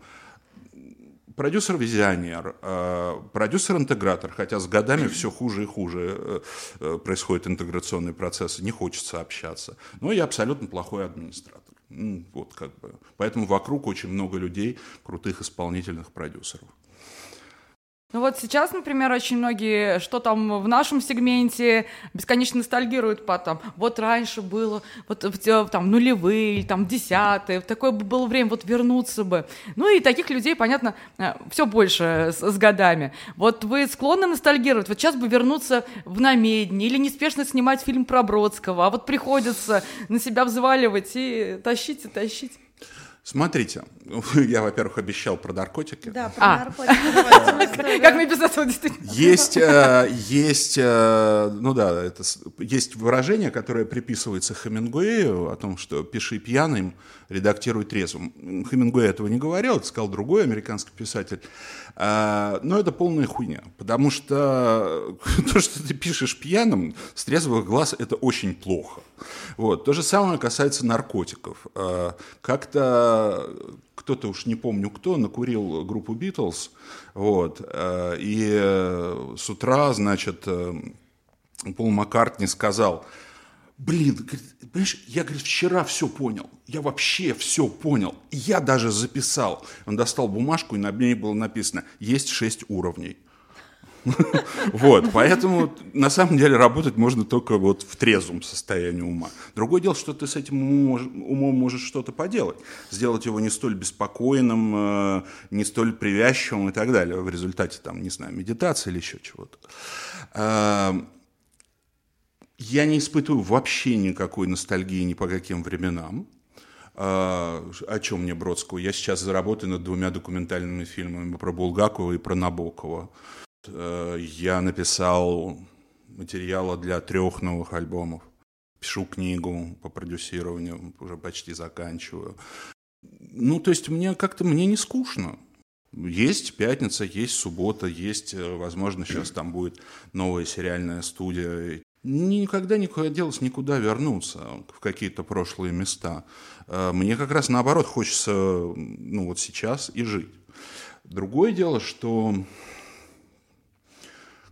Продюсер-визионер, а, продюсер-интегратор, хотя с годами все хуже и хуже э, э, происходит интеграционный процесс, не хочется общаться. Но я абсолютно плохой администратор. Вот как бы. Поэтому вокруг очень много людей, крутых исполнительных продюсеров. Ну вот сейчас, например, очень многие, что там в нашем сегменте, бесконечно ностальгируют по там, вот раньше было, вот там нулевые, там десятые, такое бы было время, вот вернуться бы. Ну и таких людей, понятно, э, все больше с, с годами. Вот вы склонны ностальгировать, вот сейчас бы вернуться в намедни или неспешно снимать фильм про Бродского, а вот приходится на себя взваливать и тащить и тащить. Смотрите, я, во-первых, обещал про наркотики. Да, про а. наркотики. Как мне без этого действительно? Есть, э, есть, э, ну да, это есть выражение, которое приписывается Хемингуэю о том, что пиши пьяным, редактируй трезвым. Хемингуэй этого не говорил, это сказал другой американский писатель. А, но это полная хуйня, потому что то, что ты пишешь пьяным, с трезвых глаз, это очень плохо. Вот. То же самое касается наркотиков. А, как-то кто-то уж не помню кто, накурил группу Битлз, вот, а, и э, с утра, значит, э, Пол Маккартни сказал – блин, понимаешь, я, говорит, вчера все понял, я вообще все понял, я даже записал. Он достал бумажку, и на ней было написано, есть шесть уровней. Вот, поэтому на самом деле работать можно только вот в трезвом состоянии ума. Другое дело, что ты с этим умом можешь что-то поделать, сделать его не столь беспокойным, э, не столь привязчивым и так далее в результате, там, не знаю, медитации или еще чего-то. Я не испытываю вообще никакой ностальгии ни по каким временам. А, о чем мне Бродского? Я сейчас заработаю над двумя документальными фильмами про Булгакова и про Набокова. Э, я написал материала для трех новых альбомов. Пишу книгу по продюсированию, уже почти заканчиваю. Ну, то есть мне как-то мне не скучно. Есть пятница, есть суббота, есть, э, возможно, сейчас там будет новая сериальная студия никогда не хотелось никуда вернуться, в какие-то прошлые места. Э, мне как раз наоборот хочется, ну вот сейчас и жить. Другое дело, что,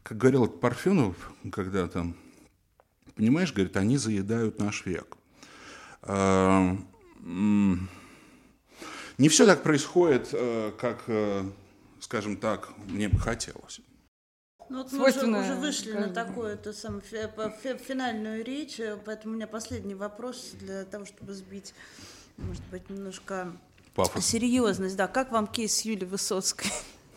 как говорил Парфенов когда-то, понимаешь, говорит, они заедают наш век. Э, не все так происходит, э, как, скажем так, мне бы хотелось. Ну, вот мы уже, уже вышли на такую это самое, финальную речь, э, поэтому у меня последний вопрос для того, чтобы сбить, может быть, немножко Пафос. серьезность. Да, как вам кейс Юли Высоцкой?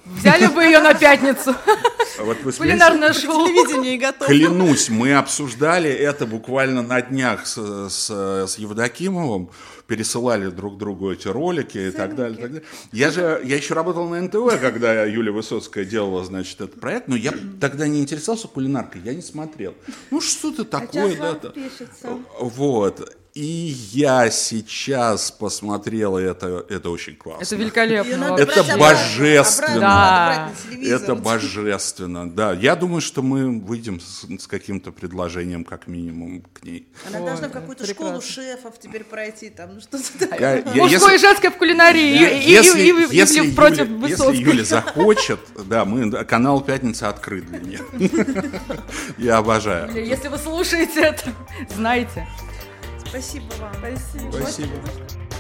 Взяли бы ее на пятницу. А вот вы Кулинарное шоу. Телевидение готово. Клянусь, мы обсуждали это буквально на днях с, с, с Евдокимовым, пересылали друг другу эти ролики и так далее, и так далее. Я же, я еще работал на НТВ, когда Юлия Высоцкая делала, значит, этот проект, но я тогда не интересовался кулинаркой, я не смотрел. Ну, что-то такое, да. Пишется. Вот. И я сейчас посмотрел это, это очень классно. Это великолепно. Вообще. Это обратно, божественно. обратно Да. Это божественно, да. Я думаю, что мы выйдем с, с каким-то предложением, как минимум, к ней. Она Ой, должна в какую-то школу шефов теперь пройти, там, ну что-то такое. Я- я- Мужское и если- женское в кулинарии. и- и- если, и- и- и- если Юля- против если Высоцкого. Юля захочет, да, мы канал Пятница открыт для нее. Я обожаю. Если вы слушаете это, знаете. Спасибо вам. Спасибо. Спасибо.